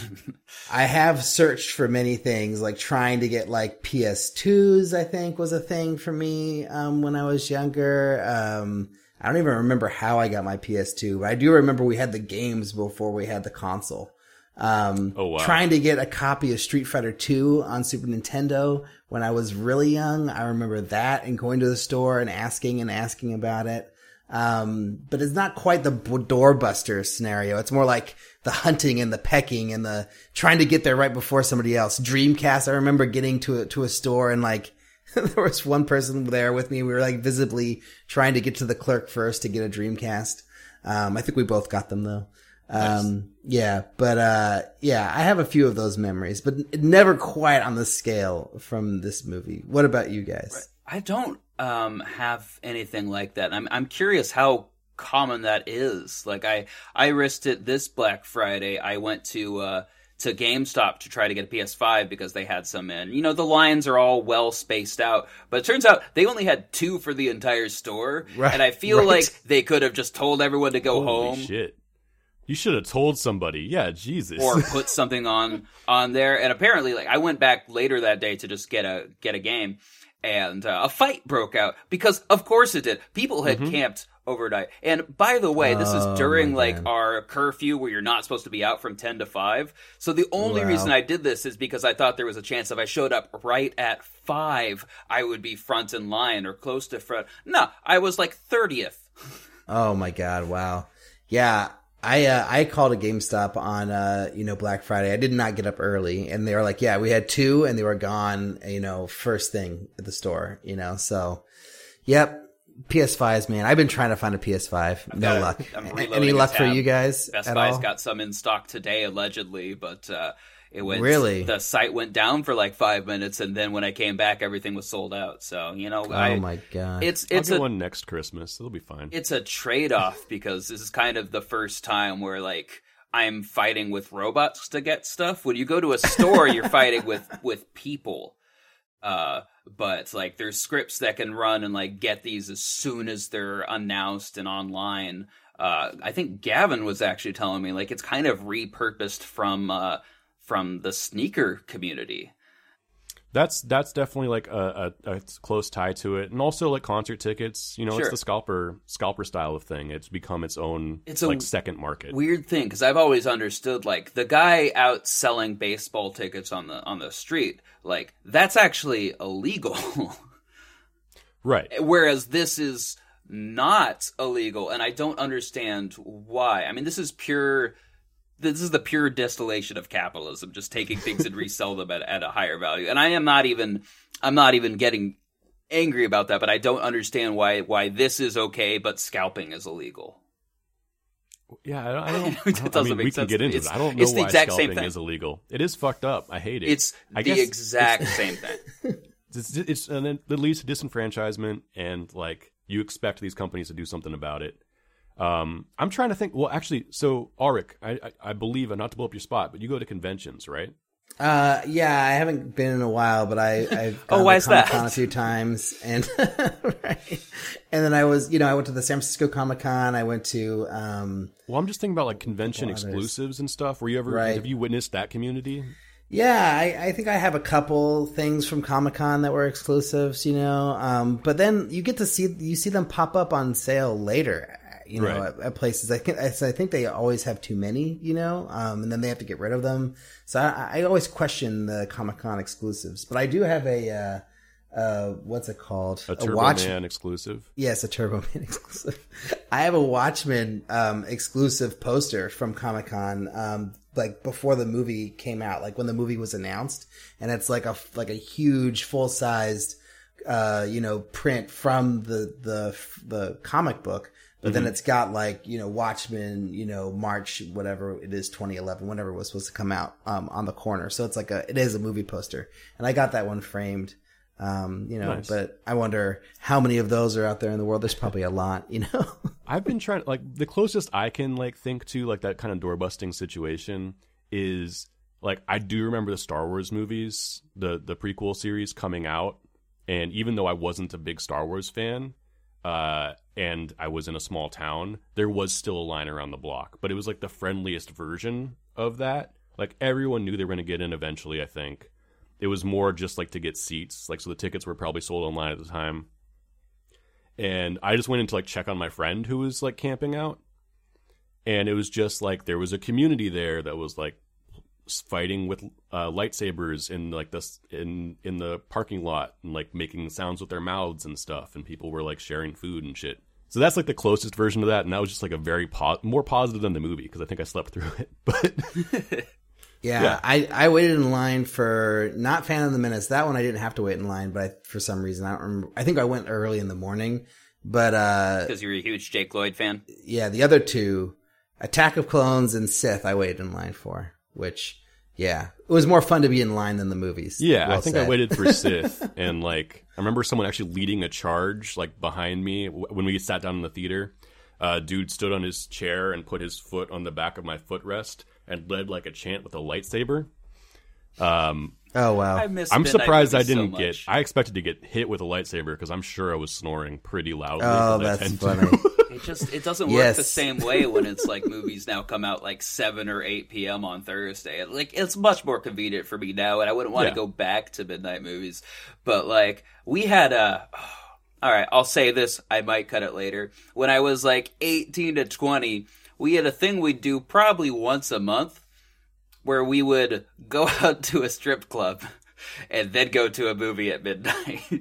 I have searched for many things, like trying to get like PS2s, I think was a thing for me, um, when I was younger. Um, I don't even remember how I got my PS2, but I do remember we had the games before we had the console. Um, Oh, wow. trying to get a copy of Street Fighter 2 on Super Nintendo when I was really young. I remember that and going to the store and asking and asking about it. Um, but it's not quite the doorbuster scenario. It's more like the hunting and the pecking and the trying to get there right before somebody else. Dreamcast. I remember getting to a, to a store and like, [LAUGHS] there was one person there with me. We were like visibly trying to get to the clerk first to get a Dreamcast. Um, I think we both got them though. Um, yeah, but, uh, yeah, I have a few of those memories, but never quite on the scale from this movie. What about you guys? I don't um, have anything like that. I'm I'm curious how common that is. Like I I risked it this Black Friday. I went to uh, to GameStop to try to get a PS5 because they had some in. You know, the lines are all well spaced out, but it turns out they only had two for the entire store, Right, and I feel right. like they could have just told everyone to go Holy home. shit. You should have told somebody. Yeah, Jesus. or [LAUGHS] put something on on there. And apparently, like I went back later that day to just get a get a game, and uh, a fight broke out because of course it did. People had camped overnight. And by the way, this is Oh, during my like our curfew where you're not supposed to be out from ten to five. So the only Wow. reason I did this is because I thought there was a chance if I showed up right at five, I would be front in line or close to front. No, I was like thirtieth. Oh my god! Wow. Yeah, I uh, I called a GameStop on uh you know Black Friday. I did not get up early, and they were like, "Yeah, we had two, and they were gone." You know, first thing at the store. You know, so yep. PS5s, man. I've been trying to find a PS5. No got it. luck. A- Any luck for you guys Best Buy's all? got some in stock today, allegedly, but uh, it went. Really? The site went down for like five minutes, and then when I came back, everything was sold out. So you know, oh I, my god! it's I'll it's get a one next Christmas. It'll be fine. it's a trade off [LAUGHS] because this is kind of the first time where like I'm fighting with robots to get stuff. When you go to a store, you're [LAUGHS] fighting with with people. Uh, but like there's scripts that can run and like get these as soon as they're announced and online. Uh, I think Gavin was actually telling me like it's kind of repurposed from uh from the sneaker community. That's that's definitely like a, a, a close tie to it, and also like concert tickets. You know, Sure. it's the scalper scalper style of thing. It's become its own It's a like second market. weird thing because I've always understood like the guy out selling baseball tickets on the on the street, like that's actually illegal. [LAUGHS] right. Whereas this is not illegal, and I don't understand why. I mean, this is pure. This is the pure distillation of capitalism, just taking things and resell them at, at a higher value. And I am not even, I'm not even getting angry about that, but I don't understand why why this is okay, but scalping is illegal. Yeah, I don't. I, don't, It I don't- I doesn't mean, make we sense can get into It's- it. I don't know it's the why exact same scalping thing. is illegal. It is fucked up. I hate it. It's I the exact same thing. [LAUGHS] It's, it's and then it leads to disenfranchisement, and like you expect these companies to do something about it. Um, I'm trying to think. Well, actually, so Auric, I, I, I believe, and not to blow up your spot, but you go to conventions, right? Uh, yeah, I haven't been in a while, but I, I've [LAUGHS] Oh, gone why to is that? Comic-Con a few times, and [LAUGHS] right. and then I was, you know, I went to the San Francisco Comic Con. I went to, um, Well, I'm just thinking about like convention Others. exclusives and stuff. Were you ever Right. have you witnessed that community? yeah, I, I think I have a couple things from Comic Con that were exclusives, you know, um, but then you get to see you see them pop up on sale later. You know, Right. at, at places. I think I I think they always have too many. You know, um, and then they have to get rid of them. So I, I always question the Comic Con exclusives. But I do have a uh, uh, what's it called? A Turbo watch. Man exclusive. Yes, a Turbo [LAUGHS] Man exclusive. I have a Watchmen um, exclusive poster from Comic Con, um, like before the movie came out, like when the movie was announced, and it's like a like a huge full sized, uh, you know, print from the the the comic book. But then it's got like you know Watchmen, you know March whatever it is 2011, whenever it was supposed to come out um, on the corner. So it's like a it is a movie poster, and I got that one framed. Um, you know, Nice. but I wonder how many of those are out there in the world. There's probably a lot, you know. [LAUGHS] I've been trying like the closest I can like think to like that kind of door busting situation is like I do remember the Star Wars movies, the the prequel series coming out, and even though I wasn't a big Star Wars fan, uh, and I was in a small town, there was still a line around the block, but it was like the friendliest version of that. Like everyone knew they were going to get in eventually. I think it was more just like to get seats, like so the tickets were probably sold online at the time and I just went in to like check on my friend who was like camping out, and it was just like there was a community there that was like fighting with uh, lightsabers in like this in in the parking lot and like making sounds with their mouths and stuff, and people were like sharing food and shit. So that's like the closest version of that, and that was just like a very po- more positive than the movie because I think I slept through it. [LAUGHS] But [LAUGHS] Yeah, Yeah. I, I waited in line for not fan of the minutes That one I didn't have to wait in line, but I, for some reason I don't remember. I think I went early in the morning, but uh, Because you're a huge Jake Lloyd fan. yeah, the other two, Attack of Clones and Sith, I waited in line for. Which, yeah, it was more fun to be in line than the movies. Yeah, I well think I waited for [LAUGHS] Sith, and like I remember someone actually leading a charge like behind me when we sat down in the theater. Uh, dude stood on his chair and put his foot on the back of my footrest and led like a chant with a lightsaber. Um, Oh wow, I miss I'm surprised I didn't get. I expected to get hit with a lightsaber because I'm sure I was snoring pretty loudly. oh 'cause I that's tend to. funny. [LAUGHS] It just it doesn't work Yes. the same way when it's like movies now come out like seven or eight p.m. on Thursday. Like it's much more convenient for me now, and I wouldn't want to Yeah. go back to midnight movies. But like we had a. [SIGHS] All right, I'll say this. I might cut it later. When I was like eighteen to twenty, we had a thing we'd do probably once a month, where we would go [LAUGHS] out to a strip club, and then go to a movie at midnight. [LAUGHS]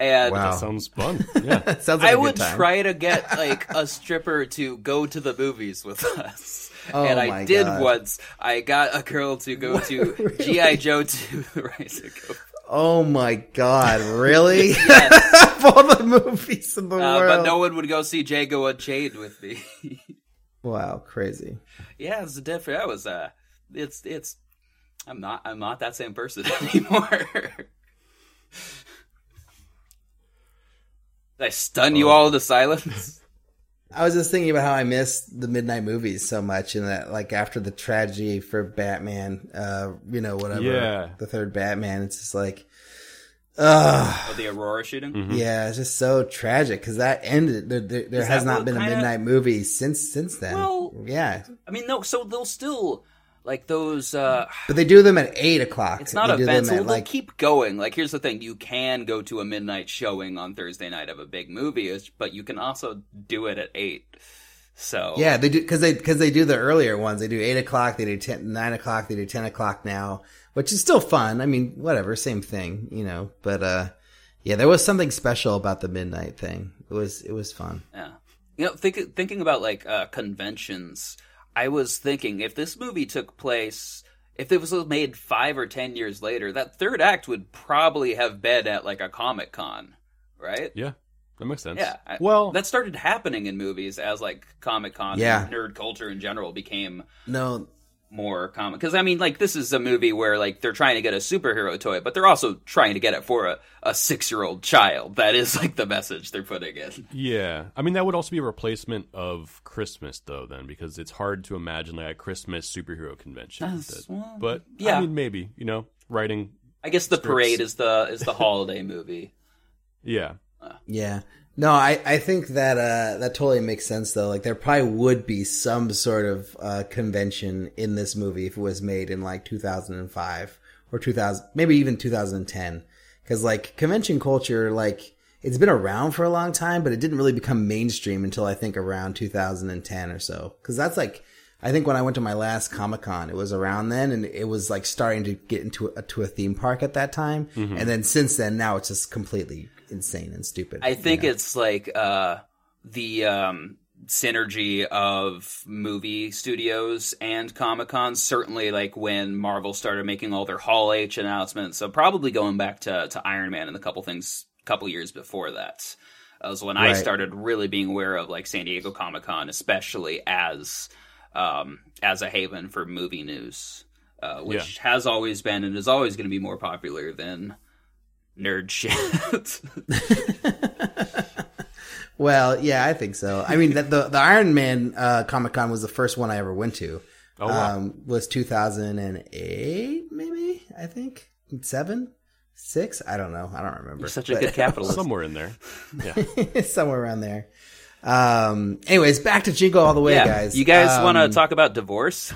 and Wow. That sounds fun. [LAUGHS] Yeah. Sounds like I a good would time. try to get like a stripper to go to the movies with us. Oh and my I did God. once. I got a girl to go to GI Joe 2: The Rise of Cobra. Oh my god, really? Of all the movies in the Uh, world. but no one would go see Django Unchained with me. Wow, crazy. yeah, it's a different. That was uh, it's it's. I'm not. I'm not that same person [LAUGHS] anymore. Did I stun you all into silence? [LAUGHS] I was just thinking about how I missed the midnight movies so much, and that like after the tragedy for Batman, uh, you know, whatever, Yeah. the third Batman, it's just like, ugh, Oh, the Aurora shooting. Mm-hmm. yeah, it's just so tragic because that ended. There, there, there Is has not been a kinda- midnight movie since since then. Well- yeah, I mean, no. So they'll still like those. uh but they do them at eight o'clock. It's not They do events. them Well, at, they'll like keep going. Like, here's the thing: you can go to a midnight showing on Thursday night of a big movie, but you can also do it at eight. So Yeah, they do because they because they do the earlier ones. They do eight o'clock. They do 10, 9 o'clock. They do ten o'clock now, which is still fun. I mean, whatever, same thing, you know. But uh, yeah, there was something special about the midnight thing. It was it was fun. Yeah. You know, think, thinking about like uh, conventions, I was thinking if this movie took place, if it was made five or ten years later, that third act would probably have been at like a Comic Con, right? Yeah, that makes sense. Yeah. Well, that started happening in movies as like Comic Con Yeah. and nerd culture in general became No, more common. Because I mean, like this is a movie where like they're trying to get a superhero toy, but they're also trying to get it for a, a six year old child. [LAUGHS] That is like the message they're putting in. yeah. I mean, that would also be a replacement of Christmas, though, then, because it's hard to imagine like a Christmas superhero convention. That- well, but yeah. I mean, maybe you know, writing. I guess the Scripts. parade is the is the holiday movie. [LAUGHS] Yeah, Yeah. No, I, I think that uh, that totally makes sense though. Like there probably would be some sort of uh, convention in this movie if it was made in like 2005 or 2000, maybe even 2010. Because like convention culture, like it's been around for a long time, but it didn't really become mainstream until I think around 2010 or so. Because that's like I think when I went to my last Comic Con, it was around then, and it was like starting to get into a, to a theme park at that time. And then since then, now it's just completely insane and stupid. I think you know? it's like uh, the um, synergy of movie studios and Comic Con. Certainly, like when Marvel started making all their Hall H announcements. So probably going back to to Iron Man and a couple things, couple years before that. uh, Was when I started really being aware of like San Diego Comic Con, especially as um, as a haven for movie news, uh, which has always been and is always going to be more popular than nerd shit. [LAUGHS] Well, yeah, I think so. I mean, that the the Iron Man uh, Comic Con was the first one I ever went to. Oh, wow. um, was 2008, maybe I think seven, six. I don't know. I don't remember. You're such a But- good capitalist. [LAUGHS] somewhere in there. Yeah, [LAUGHS] somewhere around there. Um. Anyways, back to Jingle all the way, yeah, guys. you guys want to Um, talk about divorce?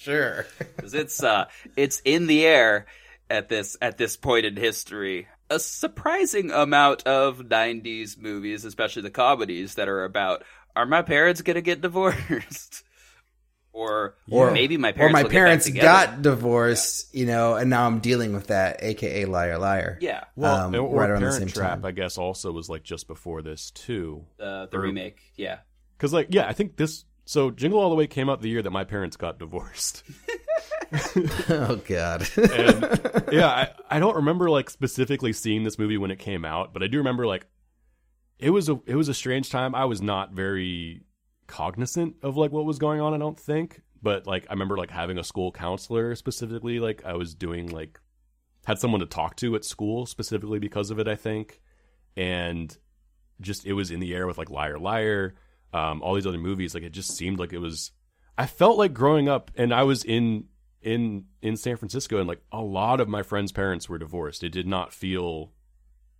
Sure. [LAUGHS] 'Cause it's uh, it's in the air at this at this point in history. A surprising amount of '90s movies, especially the comedies, that are about are my parents gonna get divorced, [LAUGHS] or Or maybe my or parents my will get back parents got divorced, you know, and now I'm dealing with that, aka liar, liar. yeah well, Um, or right around the Parent same Trap, time. I guess, also was like just before this too. uh, the Or- remake. Yeah, Because like, yeah, I think this. So Jingle All the Way came out the year that my parents got divorced. [LAUGHS] oh God. and yeah, I, I don't remember like specifically seeing this movie when it came out, but I do remember like it was a it was a strange time. I was not very cognizant of like what was going on. I don't think, but like I remember like having a school counselor specifically. Like I was doing like had someone to talk to at school specifically because of it. I think, and just it was in the air with like Liar Liar, um, all these other movies. Like it just seemed like it was. I felt like growing up, and I was in in in San Francisco, and like a lot of my friends' parents were divorced. It did not feel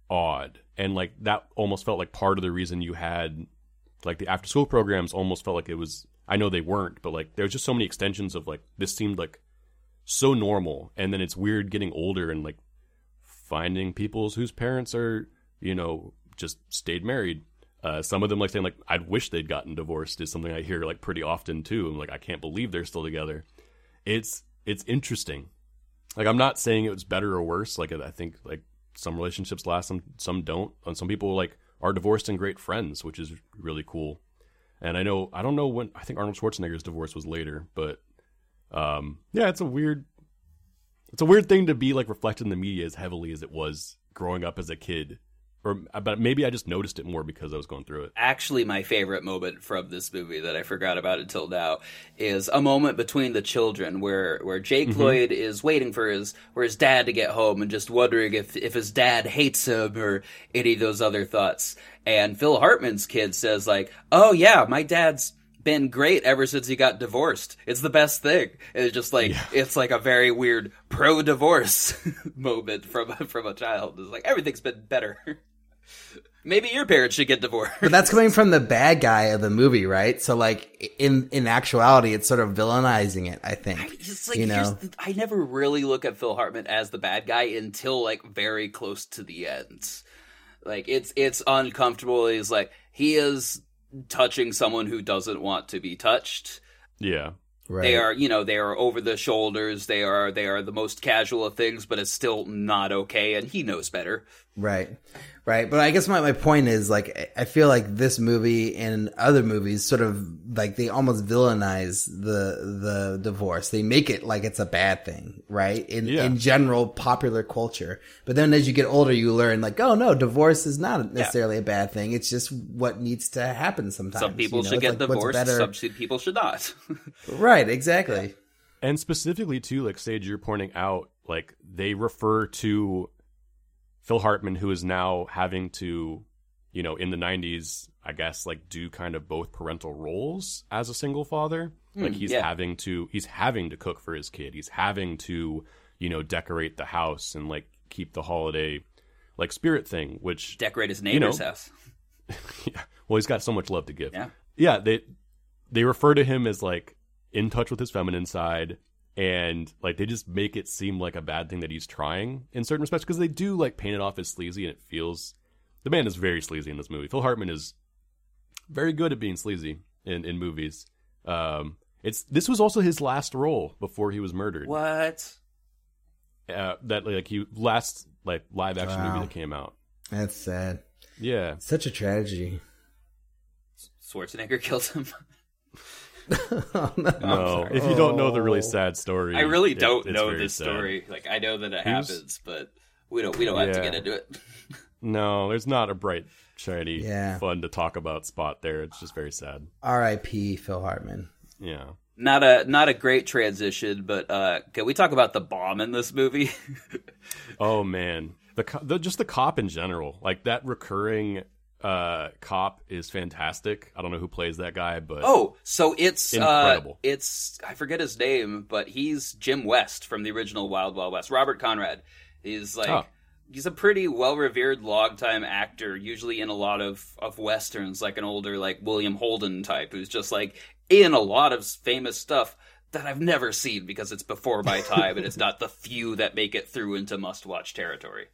odd, and like that almost felt like part of the reason you had like the after school programs. Almost felt like it was. I know they weren't, but like there was just so many extensions of like this seemed like so normal, and then it's weird getting older and like finding people's whose parents are you know just stayed married. Uh, some of them like saying like I'd wish they'd gotten divorced is something I hear like pretty often too. I'm like I can't believe they're still together. It's it's interesting. Like I'm not saying it was better or worse. Like I think like some relationships last, some some don't, and some people like are divorced and great friends, which is really cool. And I know I don't know when I think Arnold Schwarzenegger's divorce was later, but um, yeah, it's a weird it's a weird thing to be like reflected in the media as heavily as it was growing up as a kid. Or but maybe I just noticed it more because I was going through it. actually my favorite moment from this movie that I forgot about until now is a moment between the children where where Jake Mm-hmm. Lloyd is waiting for his for his dad to get home and just wondering if if his dad hates him or any of those other thoughts. And Phil Hartman's kid says like, "Oh yeah, my dad's been great ever since he got divorced. It's the best thing." And it's just like it's like a very weird pro divorce [LAUGHS] moment from from a child. It's like everything's been better. [LAUGHS] Maybe your parents should get divorced. But that's coming from the bad guy of the movie, right? So like in in actuality, it's sort of villainizing it. I think It's like, you know. the- I never really look at Phil Hartman as the bad guy until like very close to the end. Like it's it's uncomfortable. He's like he is touching someone who doesn't want to be touched. Yeah. right. They are, you know, they are over the shoulders. They are they are the most casual of things, but it's still not okay, and he knows better. Right. Right. But I guess my, my point is like, I- I feel like this movie and other movies sort of like they almost villainize the, the divorce. They make it like it's a bad thing, right? In, Yeah. in general popular culture. But then as you get older, you learn like, oh no, divorce is not necessarily a bad thing. It's just what needs to happen sometimes. Some people you know? should It's get like divorced. better- Some people should not. [LAUGHS] Right. Exactly. And specifically too, like Sage, you're pointing out, like they refer to Phil Hartman, who is now having to, you know, in the '90s, I guess, like do kind of both parental roles as a single father. Hmm, like he's yeah. having to, he's having to cook for his kid. He's having to, you know, decorate the house and like keep the holiday like spirit thing, which Decorate his You neighbor's know. house. [LAUGHS] yeah. Well, he's got so much love to give. Yeah. Yeah. They they refer to him as like in touch with his feminine side, and like they just make it seem like a bad thing that he's trying in certain respects because they do like paint it off as sleazy, and it feels the man is very sleazy in this movie. Phil Hartman is very good at being sleazy in in movies. Um, it's this was also his last role before he was murdered. What? Uh, that like he last like live action Wow. movie that came out. That's sad. Yeah. Such a tragedy. Schwarzenegger [LAUGHS] killed him. Oh, no. [LAUGHS] No, if you don't know the really sad story, I really don't it's know very this sad. story. Like I know that it He was- happens, but we don't we don't have to get into it. [LAUGHS] No, there's not a bright, shiny, Yeah. fun to talk about spot there. It's just very sad. R.I.P. Phil Hartman. Yeah. Not a not a great transition, but uh can we talk about the bomb in this movie? [LAUGHS] Oh man, the, co- the just the cop in general, like that recurring uh cop is fantastic. I don't know who plays that guy, but oh, so it's uh Incredible. it's I forget his name, but he's Jim West from the original Wild Wild West. Robert Conrad. He's like Oh. he's a pretty well revered longtime actor, usually in a lot of, of westerns, like an older like William Holden type, who's just like in a lot of famous stuff that I've never seen because it's before my time and it's not the few that make it through into must watch territory.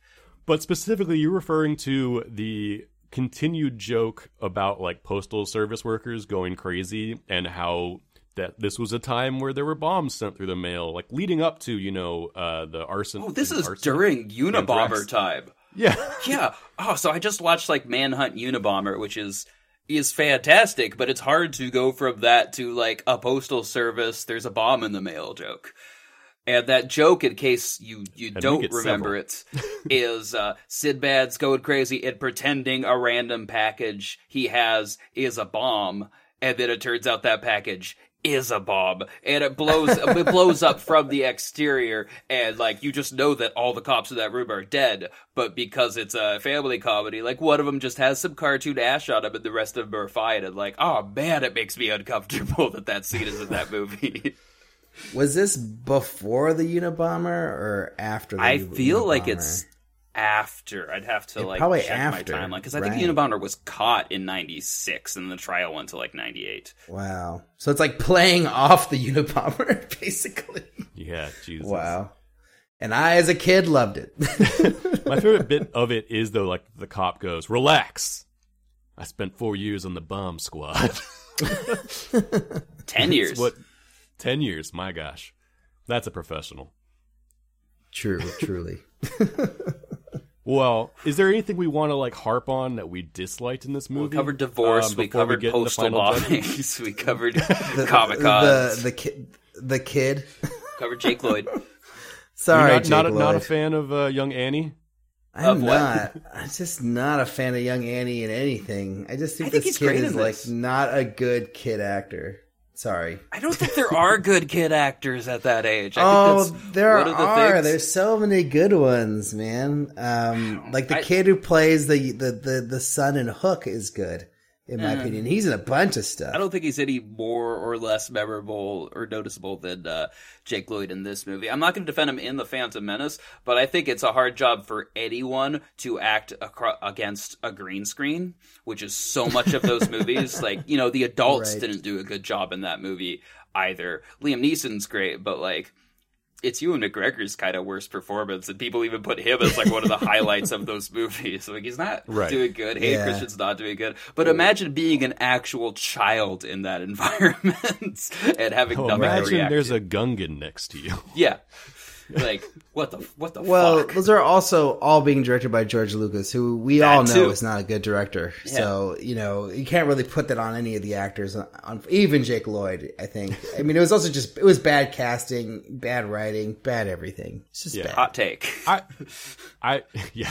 but specifically, you're referring to the continued joke about like postal service workers going crazy and how that this was a time where there were bombs sent through the mail, like leading up to you know uh the arson. Oh, this is arson- during Unabomber time. Yeah. [LAUGHS] Yeah. Oh, so I just watched like Manhunt Unabomber, which is is fantastic, but it's hard to go from that to like a postal service. There's a bomb in the mail joke. And that joke, in case you, you don't remember it, [LAUGHS] is uh, Sinbad's going crazy and pretending a random package he has is a bomb, and then it turns out that package is a bomb, and it blows [LAUGHS] it blows up from the exterior, and like you just know that all the cops in that room are dead, but because it's a family comedy, like one of them just has some cartoon ash on him, and the rest of them are fine, and like, oh man, it makes me uncomfortable [LAUGHS] that that scene is in that movie. Was this before the Unabomber or after? the I U- feel like it's after. I'd have to It like probably check after, my timeline because I think the Unabomber was caught in '96 and the trial went to like '98. wow. So it's like playing [LAUGHS] off the Unabomber, [LAUGHS] basically. Yeah, Jesus. Wow. And I, as a kid, loved it. [LAUGHS] My favorite bit of it is though, like the cop goes, "Relax. I spent four years on the bomb squad. Ten years. what? Ten years? My gosh, that's a professional." True, [LAUGHS] truly. Well, is there anything we want to like harp on that we disliked in this movie? we covered divorce. Um, we covered get into postal final bombings. we covered The, [LAUGHS] Comic the the kid, the kid. covered Jake Lloyd. [LAUGHS] Sorry, You're not, Jake not, a, not a fan of uh, young Annie. I'm Of not. I'm just not a fan of young Annie in anything. I just think I this he's great kid is in like not a good kid actor. Sorry. I don't think there are good kid actors at that age. I Oh, there the are. things- There's so many good ones, man. Um, like the I- kid who plays the, the, the, the son in Hook is good, in my Uh, opinion. He's in a bunch of stuff. I don't think he's any more or less memorable or noticeable than uh, Jake Lloyd in this movie. I'm not going to defend him in The Phantom Menace, but I think it's a hard job for anyone to act acro- against a green screen, which is so much of those [LAUGHS] movies. Like, you know, the adults Right. didn't do a good job in that movie either. Liam Neeson's great, but like, it's Ewan McGregor's kind of worst performance, and people even put him as like one of the [LAUGHS] highlights of those movies. Like he's not Right. doing good. Hayden Yeah. Christensen's not doing good. But imagine being an actual child in that [LAUGHS] environment and having Oh, nothing to imagine there's a Gungan next to you. yeah. Like what the what the Well, fuck? those are also all being directed by George Lucas, who we all know too. is not a good director. So you know you can't really put that on any of the actors. On, on even Jake Lloyd, I think. I mean, it was also just it was bad casting, bad writing, bad everything. It's just Yeah. bad. Hot take. I, I, [LAUGHS] yeah.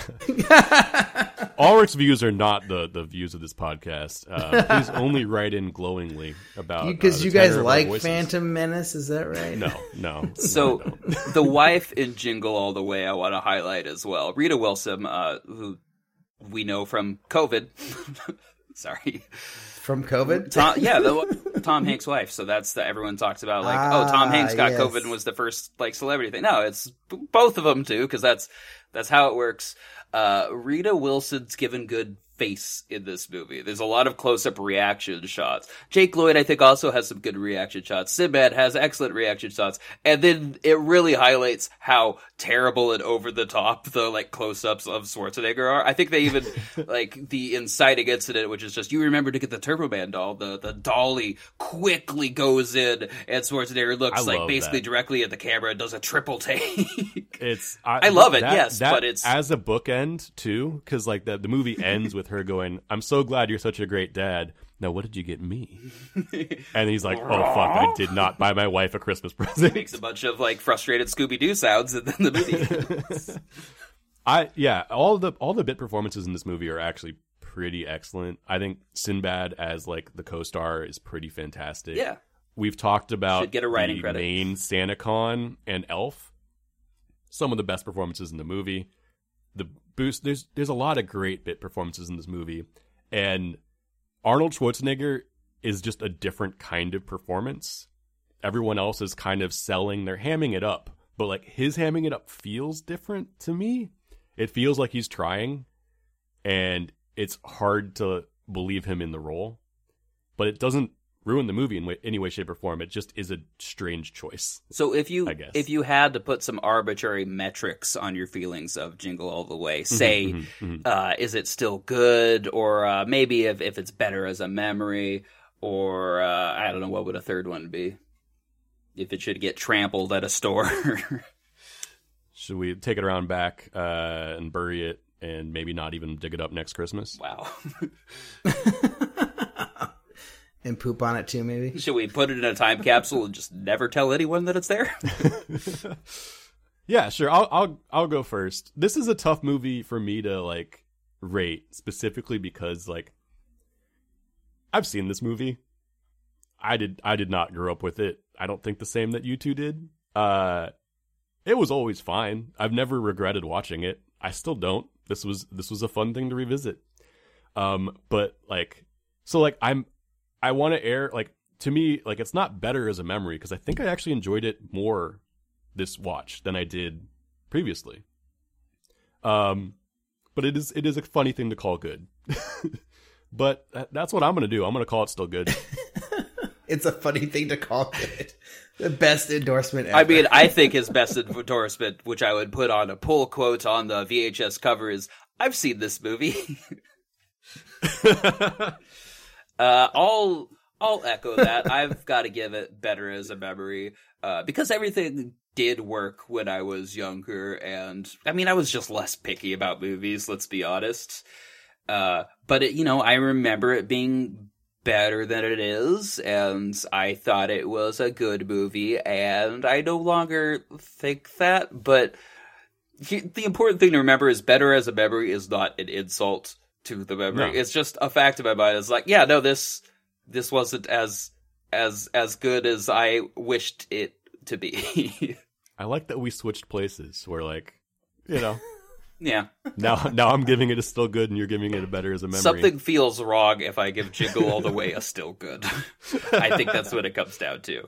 Ulrich's views are not the, the views of this podcast. Uh, please only write in glowingly about Because uh, you guys tenor of our like. Phantom Menace, is that right? No, no. So no, I don't. the wife in Jingle All the Way, I want to highlight as well. Rita Wilson, uh, who we know from COVID. [LAUGHS] Sorry, From COVID. Tom, yeah, the, Tom Hanks' wife. So that's the everyone talks about like, oh, Tom Ah, Hanks got yes. COVID and was the first like celebrity thing. No, it's b- both of them too, because that's that's how it works. Uh, Rita Wilson's given good face in this movie. There's a lot of close-up reaction shots. Jake Lloyd, I think, also has some good reaction shots. Sinbad has excellent reaction shots, and then it really highlights how terrible and over the top the like close-ups of Schwarzenegger are. I think they even [LAUGHS] like the inciting incident, which is just you remember to get the Turbo Man doll. The the dolly quickly goes in, and Schwarzenegger looks I like basically that. directly at the camera and does a triple take. It's I love it, yes, that- but it's- as a bookend too, because like the the movie ends with [LAUGHS] her going, "I'm so glad you're such a great dad." Now, what did you get me? [LAUGHS] And he's like, "Oh fuck, I did not buy my wife a Christmas [LAUGHS] present." Makes a bunch of like frustrated Scooby Doo sounds, and then the movie. [LAUGHS] I yeah, all the all the bit performances in this movie are actually pretty excellent. I think Sinbad as like the co-star is pretty fantastic. yeah, We've talked about Should get a writing the credit. main SantaCon and Elf. Some of the best performances in the movie. The boost there's there's a lot of great bit performances in this movie, and Arnold Schwarzenegger is just a different kind of performance. Everyone else is kind of selling, they're hamming it up, but like his hamming it up feels different to me. It feels like he's trying, and it's hard to believe him in the role, but it doesn't ruin the movie in any way, shape, or form. It just is a strange choice. So if you I guess. if you had to put some arbitrary metrics on your feelings of Jingle All the Way, say, mhm. uh, is it still good, or uh, maybe if if it's better as a memory, or uh, I don't know what would a third one be, if it should get trampled at a store. [LAUGHS] Should we take it around back uh, and bury it, and maybe not even dig it up next Christmas? wow. [LAUGHS] and poop on it too, maybe. should we put it in a time capsule and just never tell anyone that it's there? [LAUGHS] Yeah, sure. I'll I'll I'll go first. This is a tough movie for me to like rate specifically because like I've seen this movie. I did I did not grow up with it. I don't think the same that you two did. Uh it was always fine. I've never regretted watching it. I still don't. This was this was a fun thing to revisit. Um but like so like I'm I want to air like to me like it's not better as a memory because I think I actually enjoyed it more this watch than I did previously. Um, but it is it is a funny thing to call good. [LAUGHS] but that- that's what I'm gonna do. I'm gonna call it still good. [LAUGHS] It's a funny thing to call it. The best endorsement ever. I mean, I think [LAUGHS] his best endorsement, which I would put on a pull quote on the VHS cover, is "I've seen this movie." Uh, I'll I'll echo that. [LAUGHS] I've got to give it better as a memory uh, because everything did work when I was younger, and I mean, I was just less picky about movies. Let's be honest. Uh, but it, you know, I remember it being better than it is, and I thought it was a good movie, and I no longer think that. But he, the important thing to remember is better as a memory is not an insult to the memory. No. It's just a fact in my mind. It's like, yeah, no, this this wasn't as as as good as I wished it to be. [LAUGHS] I like that we switched places. Where like, you know, [LAUGHS] yeah, now now I'm giving it a still good, and you're giving it a better as a memory. something feels wrong if I give Jingle All the Way a still good. [LAUGHS] I think that's what it comes down to.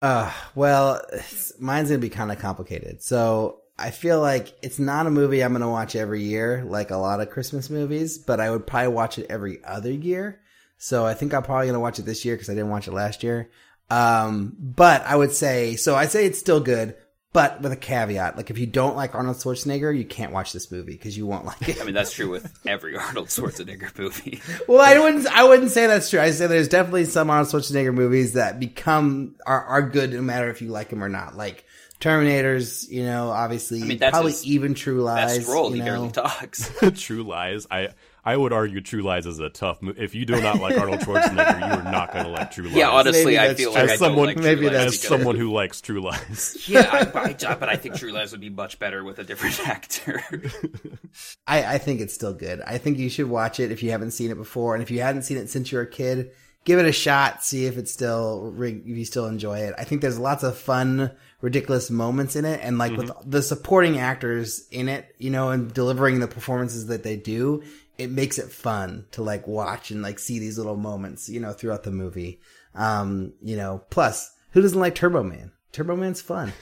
Uh, well, mine's gonna be kind of complicated. So I feel like it's not a movie I'm gonna watch every year, like a lot of Christmas movies. But I would probably watch it every other year. So I think I'm probably gonna watch it this year because I didn't watch it last year. Um, but I would say so. I say it's still good, but with a caveat. Like if you don't like Arnold Schwarzenegger, you can't watch this movie because you won't like it. I mean, that's true with every [LAUGHS] Arnold Schwarzenegger movie. Well, I wouldn't. I wouldn't say that's true. I say there's definitely some Arnold Schwarzenegger movies that become are are good no matter if you like them or not. Like Terminators, you know, obviously, I mean, that's probably even True Lies. Best role, you he know, barely talks. [LAUGHS] True Lies. I I would argue True Lies is a tough movie. If you do not like Arnold [LAUGHS] Schwarzenegger, you are not going to like True Lies. yeah, honestly, Maybe I feel true. like As I someone- don't like maybe True that's as because- someone who likes True Lies. [LAUGHS] yeah, I, I, but I think True Lies would be much better with a different actor. I, I think it's still good. I think you should watch it if you haven't seen it before, and if you hadn't seen it since you were a kid, give it a shot. See if it's still if you still enjoy it. I think there's lots of fun, ridiculous moments in it, and like with the supporting actors in it, you know, and delivering the performances that they do, it makes it fun to like watch and like see these little moments, you know, throughout the movie. Um, you know, plus who doesn't like Turbo Man? Turbo Man's fun.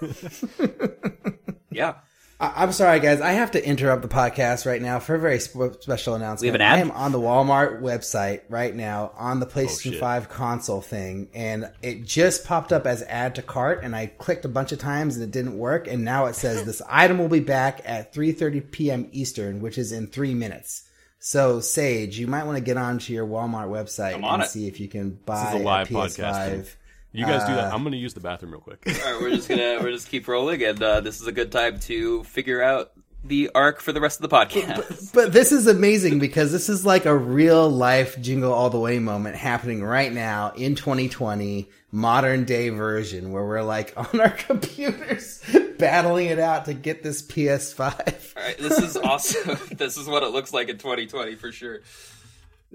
[LAUGHS] yeah. I- I'm sorry, guys. I have to interrupt the podcast right now for a very sp- special announcement. We have an ad? I am on the Walmart website right now on the oh, PlayStation shit. 5 console thing, and it just popped up as add to cart, and I clicked a bunch of times and it didn't work, and now it says this [LAUGHS] item will be back at 3:30 p.m. Eastern, which is in three minutes. So, Sage, you might want to get onto your Walmart website on and it. see if you can buy This is a live PS5. podcast. You guys do Uh, that. I'm going to use the bathroom real quick. All right, we're just gonna we're just keep rolling, and uh, this is a good time to figure out the arc for the rest of the podcast. But this is amazing because this is like a real life jingle all the way moment happening right now in 2020, modern day version where we're like on our [LAUGHS] computers battling it out to get this PS5. All right, this is awesome. [LAUGHS] this is what it looks like in 2020 for sure.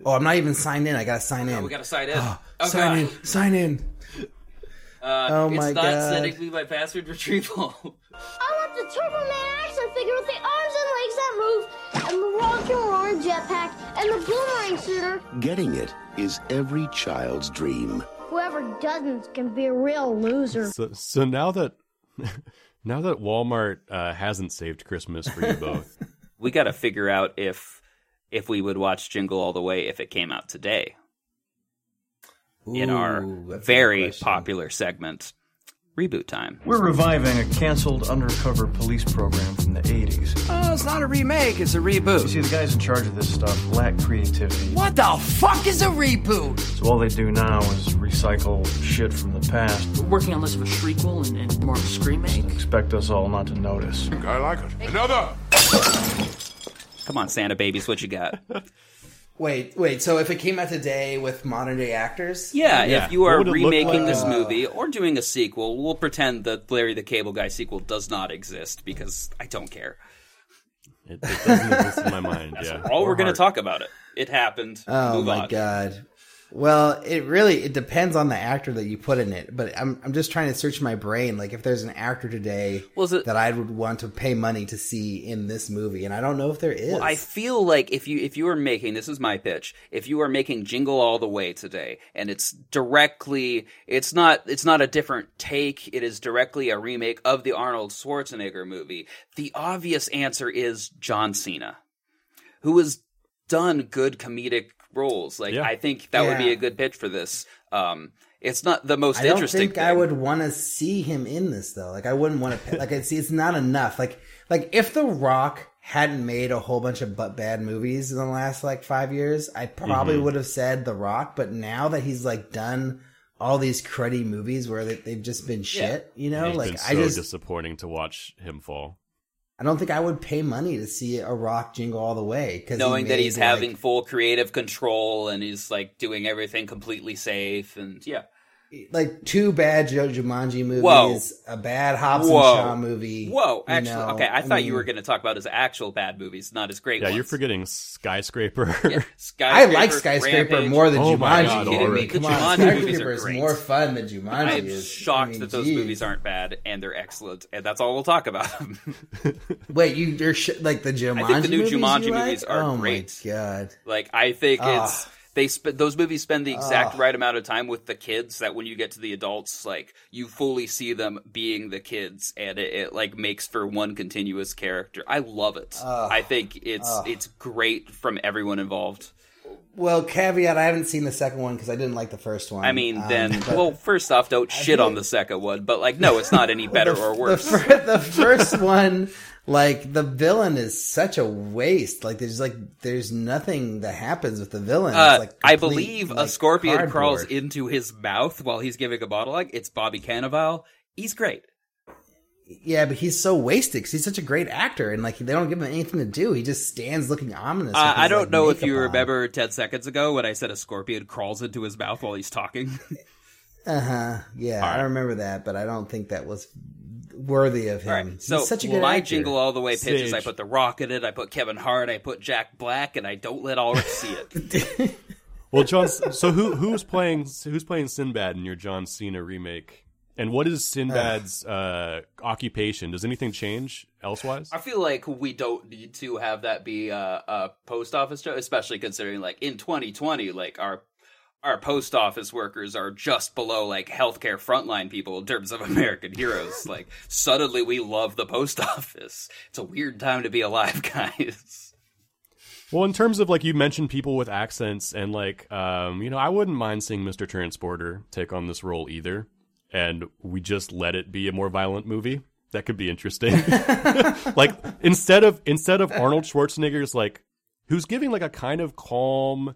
Oh, I'm not even signed in. I gotta sign in. We gotta sign in. oh sign god, in. Sign in. Uh, Oh it's my not God. sending me my password retrieval. I want the Turbo Man action figure with the arms and legs that move, and the rocket roaring jetpack, and the boomerang shooter. Getting it is every child's dream. Whoever doesn't can be a real loser. So, so now that [LAUGHS] now that Walmart uh, hasn't saved Christmas for you both, [LAUGHS] we got to figure out if if we would watch Jingle All the Way if it came out today in our Ooh, that's a very popular segment, Reboot Time. We're reviving a canceled undercover police program from the 80s. Oh, it's not a remake, it's a reboot. You see, the guys in charge of this stuff lack creativity. What the fuck is a reboot? So all they do now is recycle shit from the past. We're working on less of a shriekwell and, and more of a screamake. Expect us all not to notice. I like it. Another! Come on, Santa babies, what you got? [LAUGHS] Wait, wait. So if it came out today with modern day actors, Yeah, Yeah. if you are would it look remaking like? this movie or doing a sequel, we'll pretend that Larry the Cable Guy sequel does not exist because I don't care. it, it doesn't exist in my mind. Yeah, All Or we're going to talk about it. It happened. Oh Move my on. god. Well, it really it depends on the actor that you put in it, but I'm I'm just trying to search my brain like if there's an actor today it- that I would want to pay money to see in this movie, and I don't know if there is. Well, I feel like if you if you are making this is my pitch. If you are making Jingle All the Way today, and it's directly, it's not it's not a different take. It is directly a remake of the Arnold Schwarzenegger movie. The obvious answer is John Cena, who has done good comedic roles. Like Yeah. I think that would be a good pitch for this. Um, it's not the most I don't interesting. think I would want to see him in this though. Like I wouldn't want to. Like it's it's not enough. Like like if The Rock hadn't made a whole bunch of but bad movies in the last like five years, I probably Mm-hmm. would have said The Rock. But now that he's like done all these cruddy movies where they, they've just been shit, you know, It's like been so I just disappointing to watch him fall. I don't think I would pay money to see a Rock jingle all the way because knowing that he's having full creative control and he's like doing everything completely safe and yeah. Like two bad Joe Jumanji movies, Whoa. a bad Hobbs Whoa. and Shaw movie. Whoa, you actually, know, okay. I thought you were going to talk about his actual bad movies, not his great Yeah, ones. you're forgetting Skyscraper. [LAUGHS] Yeah, I like Skyscraper Rampage. more than Oh my Jumanji. God, Are you kidding me? already. Come The on, Jumanji movies Skyscraper is more fun than Jumanji I am is. shocked I mean, that those geez. movies aren't bad and they're excellent, and that's all we'll talk about. [LAUGHS] Wait, you, you're sh- like the Jumanji. think the new movies Jumanji you like? movies are oh great. my god! like I think Ah. it's they sp- those movies spend the exact right amount of time with the kids that when you get to the adults, like you fully see them being the kids, and it, it like makes for one continuous character. I love it. I think it's it's great from everyone involved. Well, caveat: I haven't seen the second one because I didn't like the first one. I mean, Um, then well, first off, don't shit on the second one, but like, no, it's not any [LAUGHS] better the, or worse. The, fir- the first one, like the villain is such a waste. Like there's like there's nothing that happens with the villain. Uh, like I complete, believe a scorpion cardboard. crawls into his mouth while he's giving a monologue. It's Bobby Cannavale. He's great. Yeah, but he's so wasted because he's such a great actor, and like they don't give him anything to do. He just stands looking ominous. Uh, with I don't like, know if you on. remember 10 seconds ago when I said a scorpion crawls into his mouth while he's talking. [LAUGHS] Uh huh. Yeah, I remember that, but I don't think that was worthy of him. All right, He's so such a good my actor. jingle all the way pitches. Sage. I put The Rock in it. I put Kevin Hart. I put Jack Black, and I don't let Ulrich see it. [LAUGHS] Well, John. So who who's playing who's playing Sinbad in your John Cena remake? And what is Sinbad's uh, occupation? Does anything change elsewise? I feel like we don't need to have that be a, a post office job, especially considering like in 2020, like our our post office workers are just below like healthcare frontline people in terms of [LAUGHS] American heroes. like suddenly we love the post [LAUGHS] office. It's a weird time to be alive, [LAUGHS] guys. Well, in terms of like you mentioned people with accents and like um, you know, I wouldn't mind seeing Mr. Transporter take on this role either. And we just let it be a more violent movie. That could be interesting. like instead of instead of Arnold Schwarzenegger's like who's giving like a kind of calm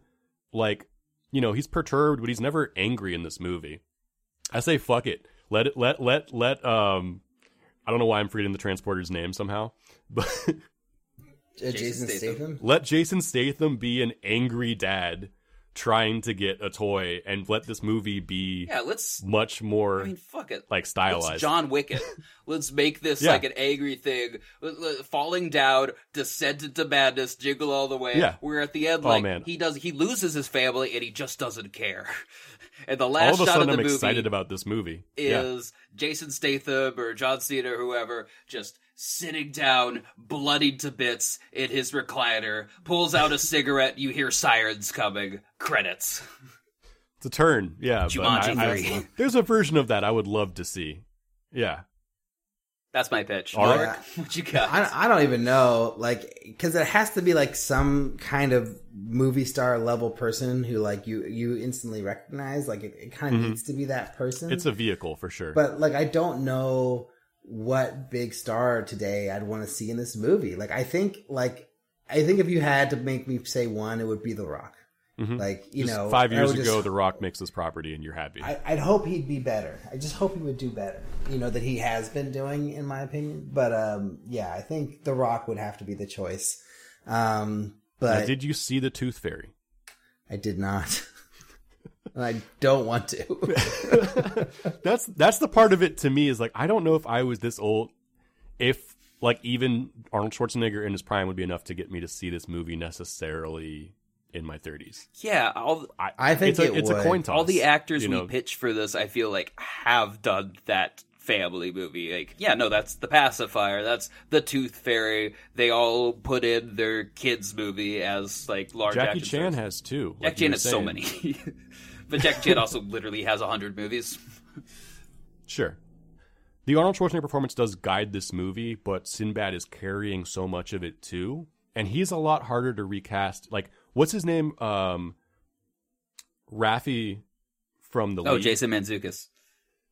like you know, he's perturbed, but he's never angry in this movie. I say fuck it. Let it let let let um I don't know why I'm forgetting the transporter's name somehow. [LAUGHS] But Uh, Jason, Statham. let Jason Statham be an angry dad trying to get a toy and let this movie be Yeah, let's much more I mean, fuck it. like stylized. Let's John Wick it. [LAUGHS] Let's make this Yeah. like an angry thing. Falling down, descent into madness, jingle all the way. Yeah. we're at the end, Oh, like man. he does, he loses his family and he just doesn't care. [LAUGHS] And the All last of a shot sudden of the I'm movie excited about this movie. yeah. is Jason Statham or John Cena or whoever just sitting down, bloodied to bits in his recliner, pulls out a cigarette. You hear sirens coming. Credits. It's a turn. Yeah. but Jumanji I- I- 3. there's a version of that I would love to see. Yeah. That's my pitch. All right. Mark, what you got? I, I don't even know, like, because it has to be like some kind of movie star level person who, like, you you instantly recognize. Like, it, it kind of Mhm. needs to be that person. It's a vehicle for sure. But like, I don't know what big star today I'd want to see in this movie. Like, I think, like, I think if you had to make me say one, it would be The Rock. Mhm. Like, you Just know, five years ago, just- The Rock makes this property, and you're happy. I, I'd hope he'd be better. I just hope he would do better. You know that he has been doing, in my opinion. But um, yeah, I think The Rock would have to be the choice. Um, Now, but did you see the Tooth Fairy? I did not, [LAUGHS] and I don't want to. [LAUGHS] that's that's the part of it to me is like I don't know if I was this old, if like even Arnold Schwarzenegger in his prime would be enough to get me to see this movie necessarily in my 30s. Yeah, all I, I think it's a, it it's a coin toss. all the actors you we pitch for this, I feel like have done that family movie. Like, yeah, no, that's the pacifier. That's the Tooth Fairy. They all put in their kids movie as like large. Jackie Chan stars. has too. Jackie like you Chan were has so many, [LAUGHS] but Jackie Chan also literally has a hundred movies. Sure. The Arnold Schwarzenegger performance does guide this movie, but Sinbad is carrying so much of it too. And he's a lot harder to recast. Like, what's his name? Um, Raffi from the Oh, League Jason Mantzoukas.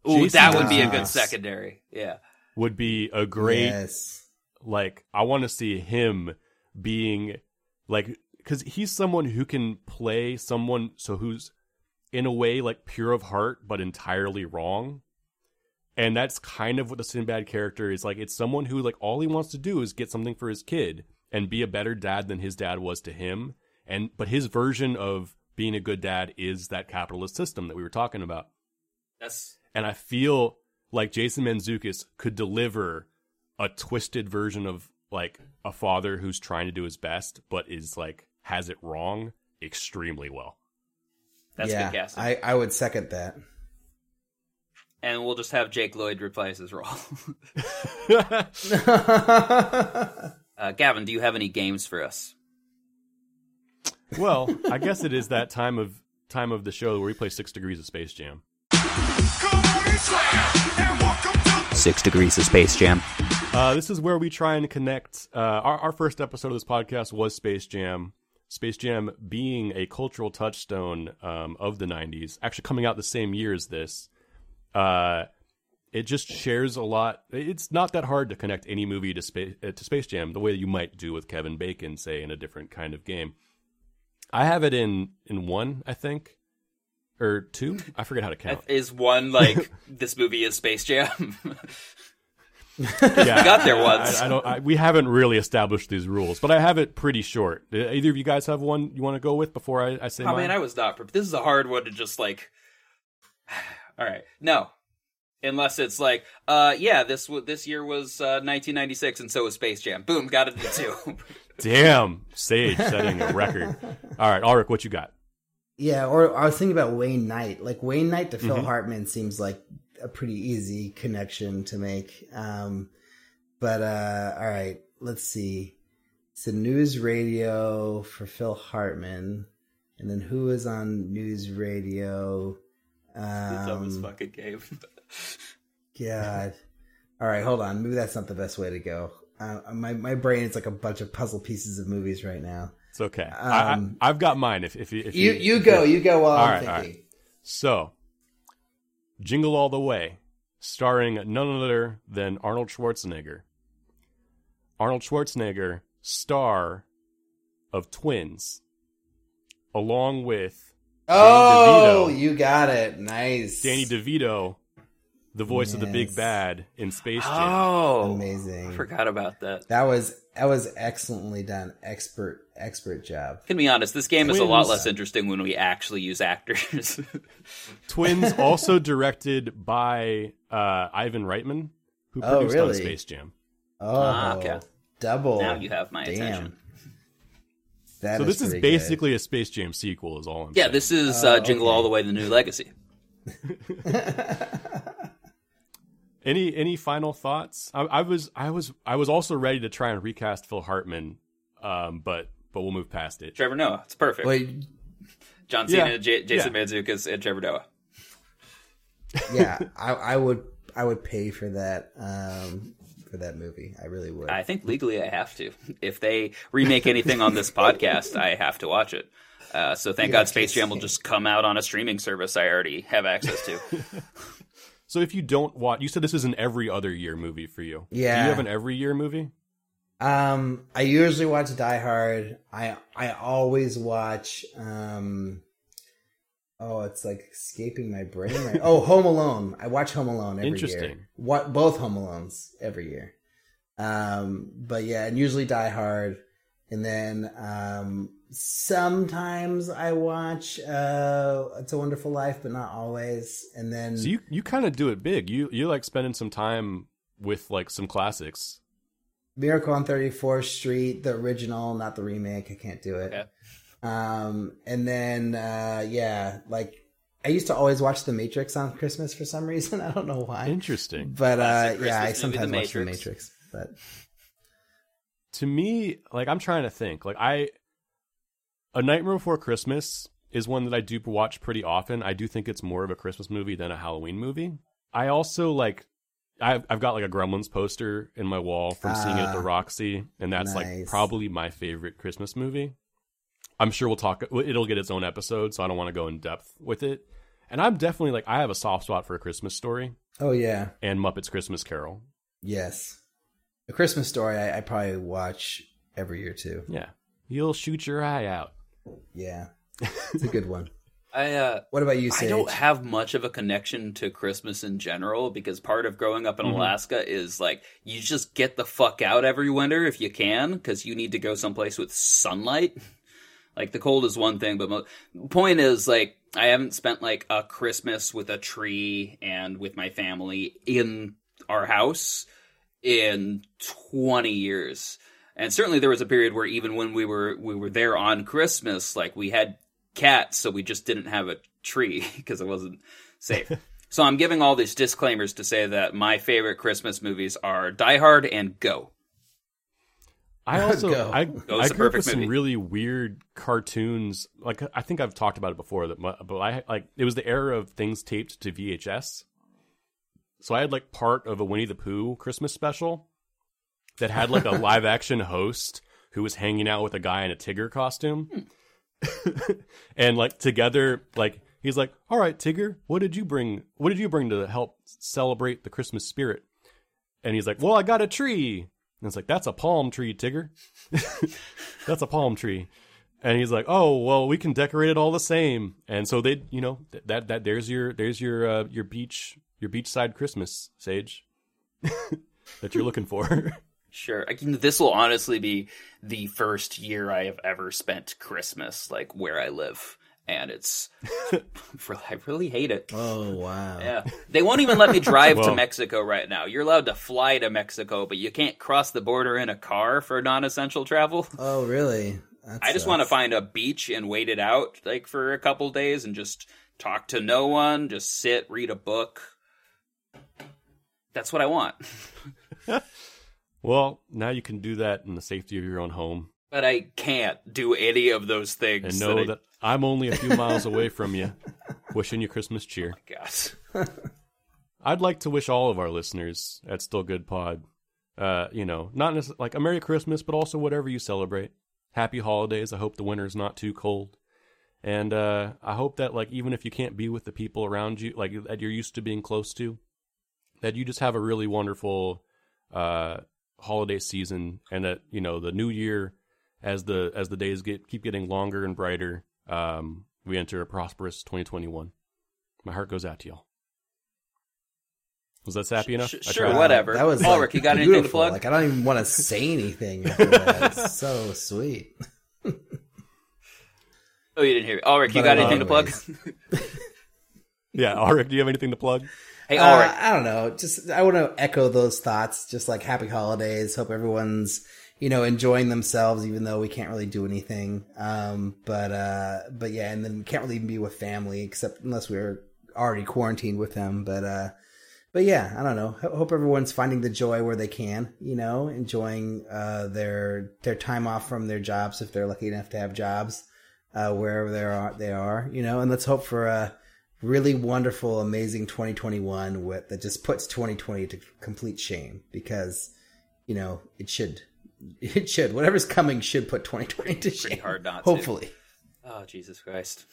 Ooh, Jason that would be a good secondary. Yeah. would be a great yes, like I want to see him being like cuz he's someone who can play someone so who's in a way like pure of heart but entirely wrong. And that's kind of what the Sinbad character is like it's someone who like all he wants to do is get something for his kid and be a better dad than his dad was to him and but his version of being a good dad is that capitalist system that we were talking about. That's And I feel like Jason Mantzoukas could deliver a twisted version of like a father who's trying to do his best, but is like has it wrong extremely well. That's yeah, good casting. I I would second that. and we'll just have Jake Lloyd replace his role. [LAUGHS] uh, Gavin, do you have any games for us? well, I guess it is that time of time of the show where we play Six Degrees of Space Jam. Six Degrees of Space Jam. Uh, this is where we try and connect. Uh, our, our first episode of this podcast was Space Jam. Space Jam being a cultural touchstone um, of the 90s, actually coming out the same year as this. Uh, it just shares a lot. It's not that hard to connect any movie to Space, uh, to Space Jam the way you might do with Kevin Bacon, say, in a different kind of game. I have it in, in one, I think, or two. I forget how to count. Is one like [LAUGHS] this movie is Space Jam? [LAUGHS] Yeah, got there once. I, I don't. I, we haven't really established these rules, but I have it pretty short. Uh, Either of you guys have one you want to go with before I, I say I mine? mean, I was not prepared. This is a hard one to just like. [SIGHS] All right, no, unless it's like, uh, yeah, this w- this year was uh, 1996, and so was Space Jam. Boom, got it too. [LAUGHS] Damn, Sage setting a record. All right, Ulrich, what you got? Yeah, or I was thinking about Wayne Knight. Like Wayne Knight to Phil Mhm. Hartman seems like a pretty easy connection to make. Um, but uh, all right, let's see. It's a news radio for Phil Hartman, and then who is on news radio? It's almost Um, fucking game. [LAUGHS] God. All right, hold on. Maybe that's not the best way to go. Uh, my my brain is like a bunch of puzzle pieces of movies right now. It's okay. I, Um, I, I've got mine. If if you if You you go, you go while All I'm right, thinking. right. So, Jingle All the Way, starring none other than Arnold Schwarzenegger. Arnold Schwarzenegger, star of Twins, along with Oh, Danny DeVito. you got it. Nice. Danny DeVito, the voice of the big bad in Space Jam. Oh, Amazing. I forgot about that. That was that was excellently done. Expert expert job. Can be honest, this game is a lot less interesting when we actually use actors. [LAUGHS] Twins, [LAUGHS] also directed by uh, Ivan Reitman, who Oh, produced on? Space Jam. Oh, Ah, okay. double. now you have my Damn. attention. That so this is pretty good. basically a Space Jam sequel, is all I'm Yeah, saying. this is Oh, uh, Jingle okay. All the Way: The New Legacy. [LAUGHS] Any any final thoughts? I, I was I was I was also ready to try and recast Phil Hartman, um, but but we'll move past it. Trevor Noah, it's perfect. Wait, John Yeah, Cena, J- Jason yeah. Mantzoukas, and Trevor Noah. yeah, I, I would I would pay for that um for that movie. I really would. I think legally I have to. If they remake anything on this [LAUGHS] podcast, I have to watch it. Uh, so thank Yeah, God Space Jam will just come out on a streaming service I already have access to. [LAUGHS] So if you don't watch, you said this is an every other year movie for you. Yeah. Do you have an every year movie? Um, I usually watch Die Hard. I I always watch. Um, oh, it's like escaping my brain. Right? oh, [LAUGHS] Home Alone. I watch Home Alone every Interesting. year. What both Home Alones every year. Um, but yeah, and usually Die Hard, and then um, sometimes I watch uh, It's a Wonderful Life, but not always. And then So you you kind of do it big. You you like spending some time with like some classics. Miracle on 34th Street, the original, not the remake. I can't do it. Okay. Um, and then, uh, yeah, like I used to always watch The Matrix on Christmas for some reason. [LAUGHS] I don't know why. Interesting. But, uh, yeah, I sometimes The watch The Matrix. Matrix, but to me, like I'm trying to think. Like I, A Nightmare Before Christmas is one that I do watch pretty often. I do think it's more of a Christmas movie than a Halloween movie. I also like. I've I've got like a Gremlins poster in my wall from seeing it at the Ah, Roxy, and that's like probably my favorite Christmas movie. I'm sure we'll talk. It'll get its own episode, so I don't want to go in depth with it. And I'm definitely like I have a soft spot for a Christmas story oh, yeah. and Muppets Christmas Carol. Yes. A Christmas Story, I, I probably watch every year too. Yeah, you'll shoot your eye out. Yeah. [LAUGHS] It's a good one. I uh, What about you, I don't have much of a connection to Christmas in general because part of growing up in Mm-hmm. Alaska is like you just get the fuck out every winter if you can because you need to go someplace with sunlight. [LAUGHS] Like the cold is one thing, but mo- point is like I haven't spent like a Christmas with a tree and with my family in our house in 20 years. And certainly there was a period where even when we were we were there on Christmas, like we had cats, so we just didn't have a tree [LAUGHS] because it wasn't safe. [LAUGHS] so I'm giving all these disclaimers to say that my favorite Christmas movies are Die Hard and Go. I [LAUGHS] also Go. I, Go's I grew up with perfect some really weird cartoons. Like I think I've talked about it before. That my- but I like it was the era of things taped to VHS. So I had like part of a Winnie the Pooh Christmas special that had like a live action host who was hanging out with a guy in a Tigger costume, [LAUGHS] and like together, like he's like, "All right, Tigger, what did you bring? What did you bring to help celebrate the Christmas spirit?" And he's like, "Well, I got a tree." And it's like, "That's a palm tree, Tigger." [LAUGHS] That's a palm tree. And he's like, "Oh, well, we can decorate it all the same." And so they, you know, th- that that there's your there's your uh, your beach your beachside Christmas, Sage. [LAUGHS] that you're looking for. Sure. I can, this will honestly be the first year I have ever spent Christmas like where I live. And it's, [LAUGHS] [LAUGHS] I really hate it. Oh wow! Yeah, they won't even let me drive to Mexico right now. You're allowed to fly to Mexico, but you can't cross the border in a car for non-essential travel. Oh really? That I just want to find a beach and wait it out like for a couple days and just talk to no one, just sit, read a book. That's what I want. [LAUGHS] well, now you can do that in the safety of your own home But I can't do any of those things. and know I- that I'm only a few miles away from you, wishing you Christmas cheer. [LAUGHS] Gosh. [LAUGHS] I'd like to wish all of our listeners at Still Good Pod, uh, you know, not necessarily like a Merry Christmas, but also whatever you celebrate. Happy holidays. I hope the winter's not too cold. And uh, I hope that, like, even if you can't be with the people around you, like, that you're used to being close to, that you just have a really wonderful uh, holiday season and that, you know, the new year, as the as the days get keep getting longer and brighter, um, we enter a prosperous 2021. My heart goes out to y'all. Was that sappy enough? sh- I sure, tried. whatever. That was Ulrich, like, you got anything to plug? Like I don't even want to say anything. After that. [LAUGHS] So sweet. Oh, you didn't hear me. Ulrich, you But got I anything to plug? [LAUGHS] Yeah, Ulrich, do you have anything to plug? Hey, Uh. I don't know. Just I want to echo those thoughts. Just like happy holidays. Hope everyone's you know enjoying themselves, even though we can't really do anything. Um, but uh, but yeah, and then can't really even be with family except unless we're already quarantined with them. But uh, but yeah, I don't know. Ho- Hope everyone's finding the joy where they can. You know, enjoying uh their their time off from their jobs if they're lucky enough to have jobs uh, wherever they are. They are. You know, and let's hope for a really wonderful, amazing 2021 with that just puts 2020 to complete shame because you know it should. [LAUGHS] It should. Whatever's coming should put 2020 to shame. hard not to. Hopefully. Oh, Jesus Christ.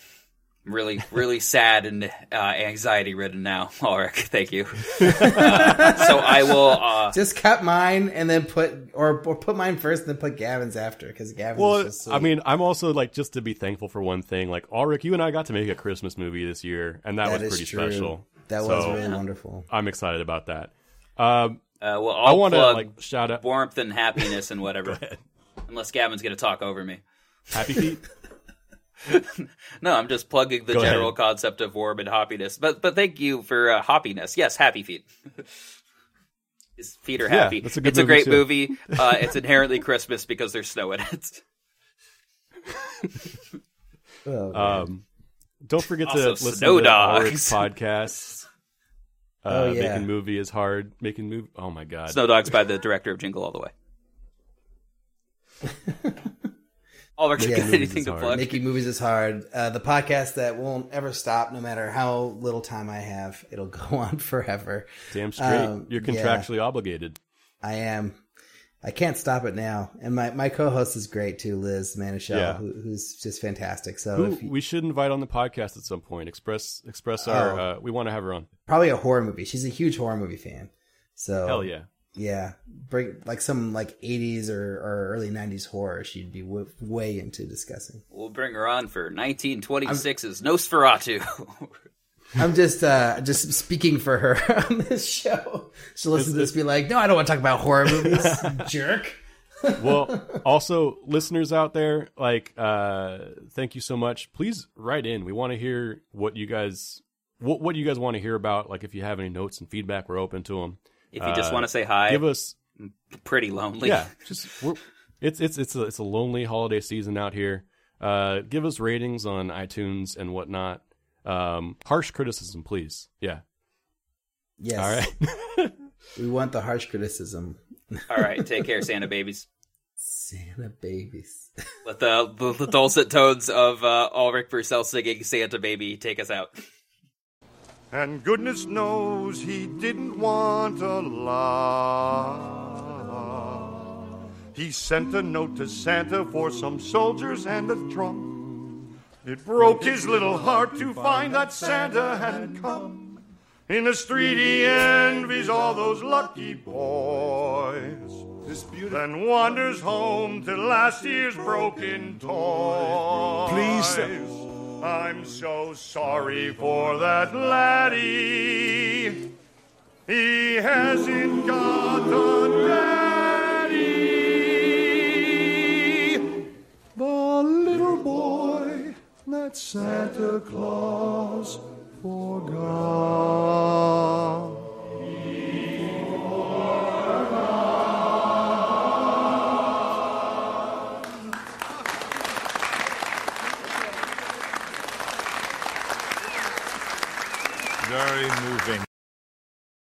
I'm really, [LAUGHS] really sad and uh, anxiety ridden now, [LAUGHS] Ulrich. Thank you. [LAUGHS] Uh, so I will. Uh, Just cut mine and then put, or, or put mine first and then put Gavin's after because Gavin's Well, just I mean, I'm also like just to be thankful for one thing. Like Ulrich, you and I got to make a Christmas movie this year, and that, That was pretty true. special. That was So, really wonderful. I'm excited about that. Um, uh, well, I I'll want to like shout out warmth and happiness and whatever. Unless Gavin's going to talk over me. Happy Feet. [LAUGHS] No, I'm just plugging the Go general ahead. concept of warm and happiness. But but thank you for uh, happiness. Yes, happy feet. [LAUGHS] His feet are Yeah, happy. that's a good it's a great too. movie. [LAUGHS] Uh, it's inherently Christmas because there's snow in it. Oh. Um, don't forget to Also, listen Snow to Dogs. Ulrich's podcast. Uh, Oh, yeah. Making movie is hard. Making movie. Oh my god. Snow Dogs by the director of Jingle All the Way. Ulrich, you Yeah, got movies [LAUGHS] anything is to hard. plug? Making movies is hard. Uh, the podcast that won't ever stop, no matter how little time I have. It'll go [LAUGHS] on forever. Damn straight. Um, You're yeah. contractually obligated. I am. I can't stop it now. And my, my co-host is great too, Liz Manischel, Yeah. who, who's just fantastic. So Who if you, we should invite on the podcast at some point. Express express our. Oh. Uh, we want to have her on. probably a horror movie. She's a huge horror movie fan. So Hell yeah. Yeah, bring like some like 80s or, or early 90s horror. She'd be w- way into discussing. We'll bring her on for 1926's Nosferatu. [LAUGHS] I'm just uh just speaking for her [LAUGHS] on this show. She'll listen to this and be like, "No, I don't want to talk about horror movies, [LAUGHS] jerk." well also listeners out there like uh thank you so much please write in we want to hear what you guys what, what you guys want to hear about like if you have any notes and feedback we're open to them if you just want to say hi, give us pretty lonely. yeah [LAUGHS] just we're, it's it's it's a, it's a lonely holiday season out here uh give us ratings on itunes and whatnot um harsh criticism please yeah Yes. all right [LAUGHS] We want the harsh criticism. All right, take [LAUGHS] care, Santa babies. Santa babies. Let the, the, the dulcet tones of uh, Ulrich Purcell singing Santa Baby take us out. And goodness knows he didn't want a lot. He sent a note to Santa for some soldiers and a drum. It broke his little heart to find that Santa hadn't come. In the street he envies all those lucky boys. Then wanders home to last year's broken toys. Please, I'm so sorry for that laddie. He hasn't got a daddy. The little boy that Santa Claus forgot.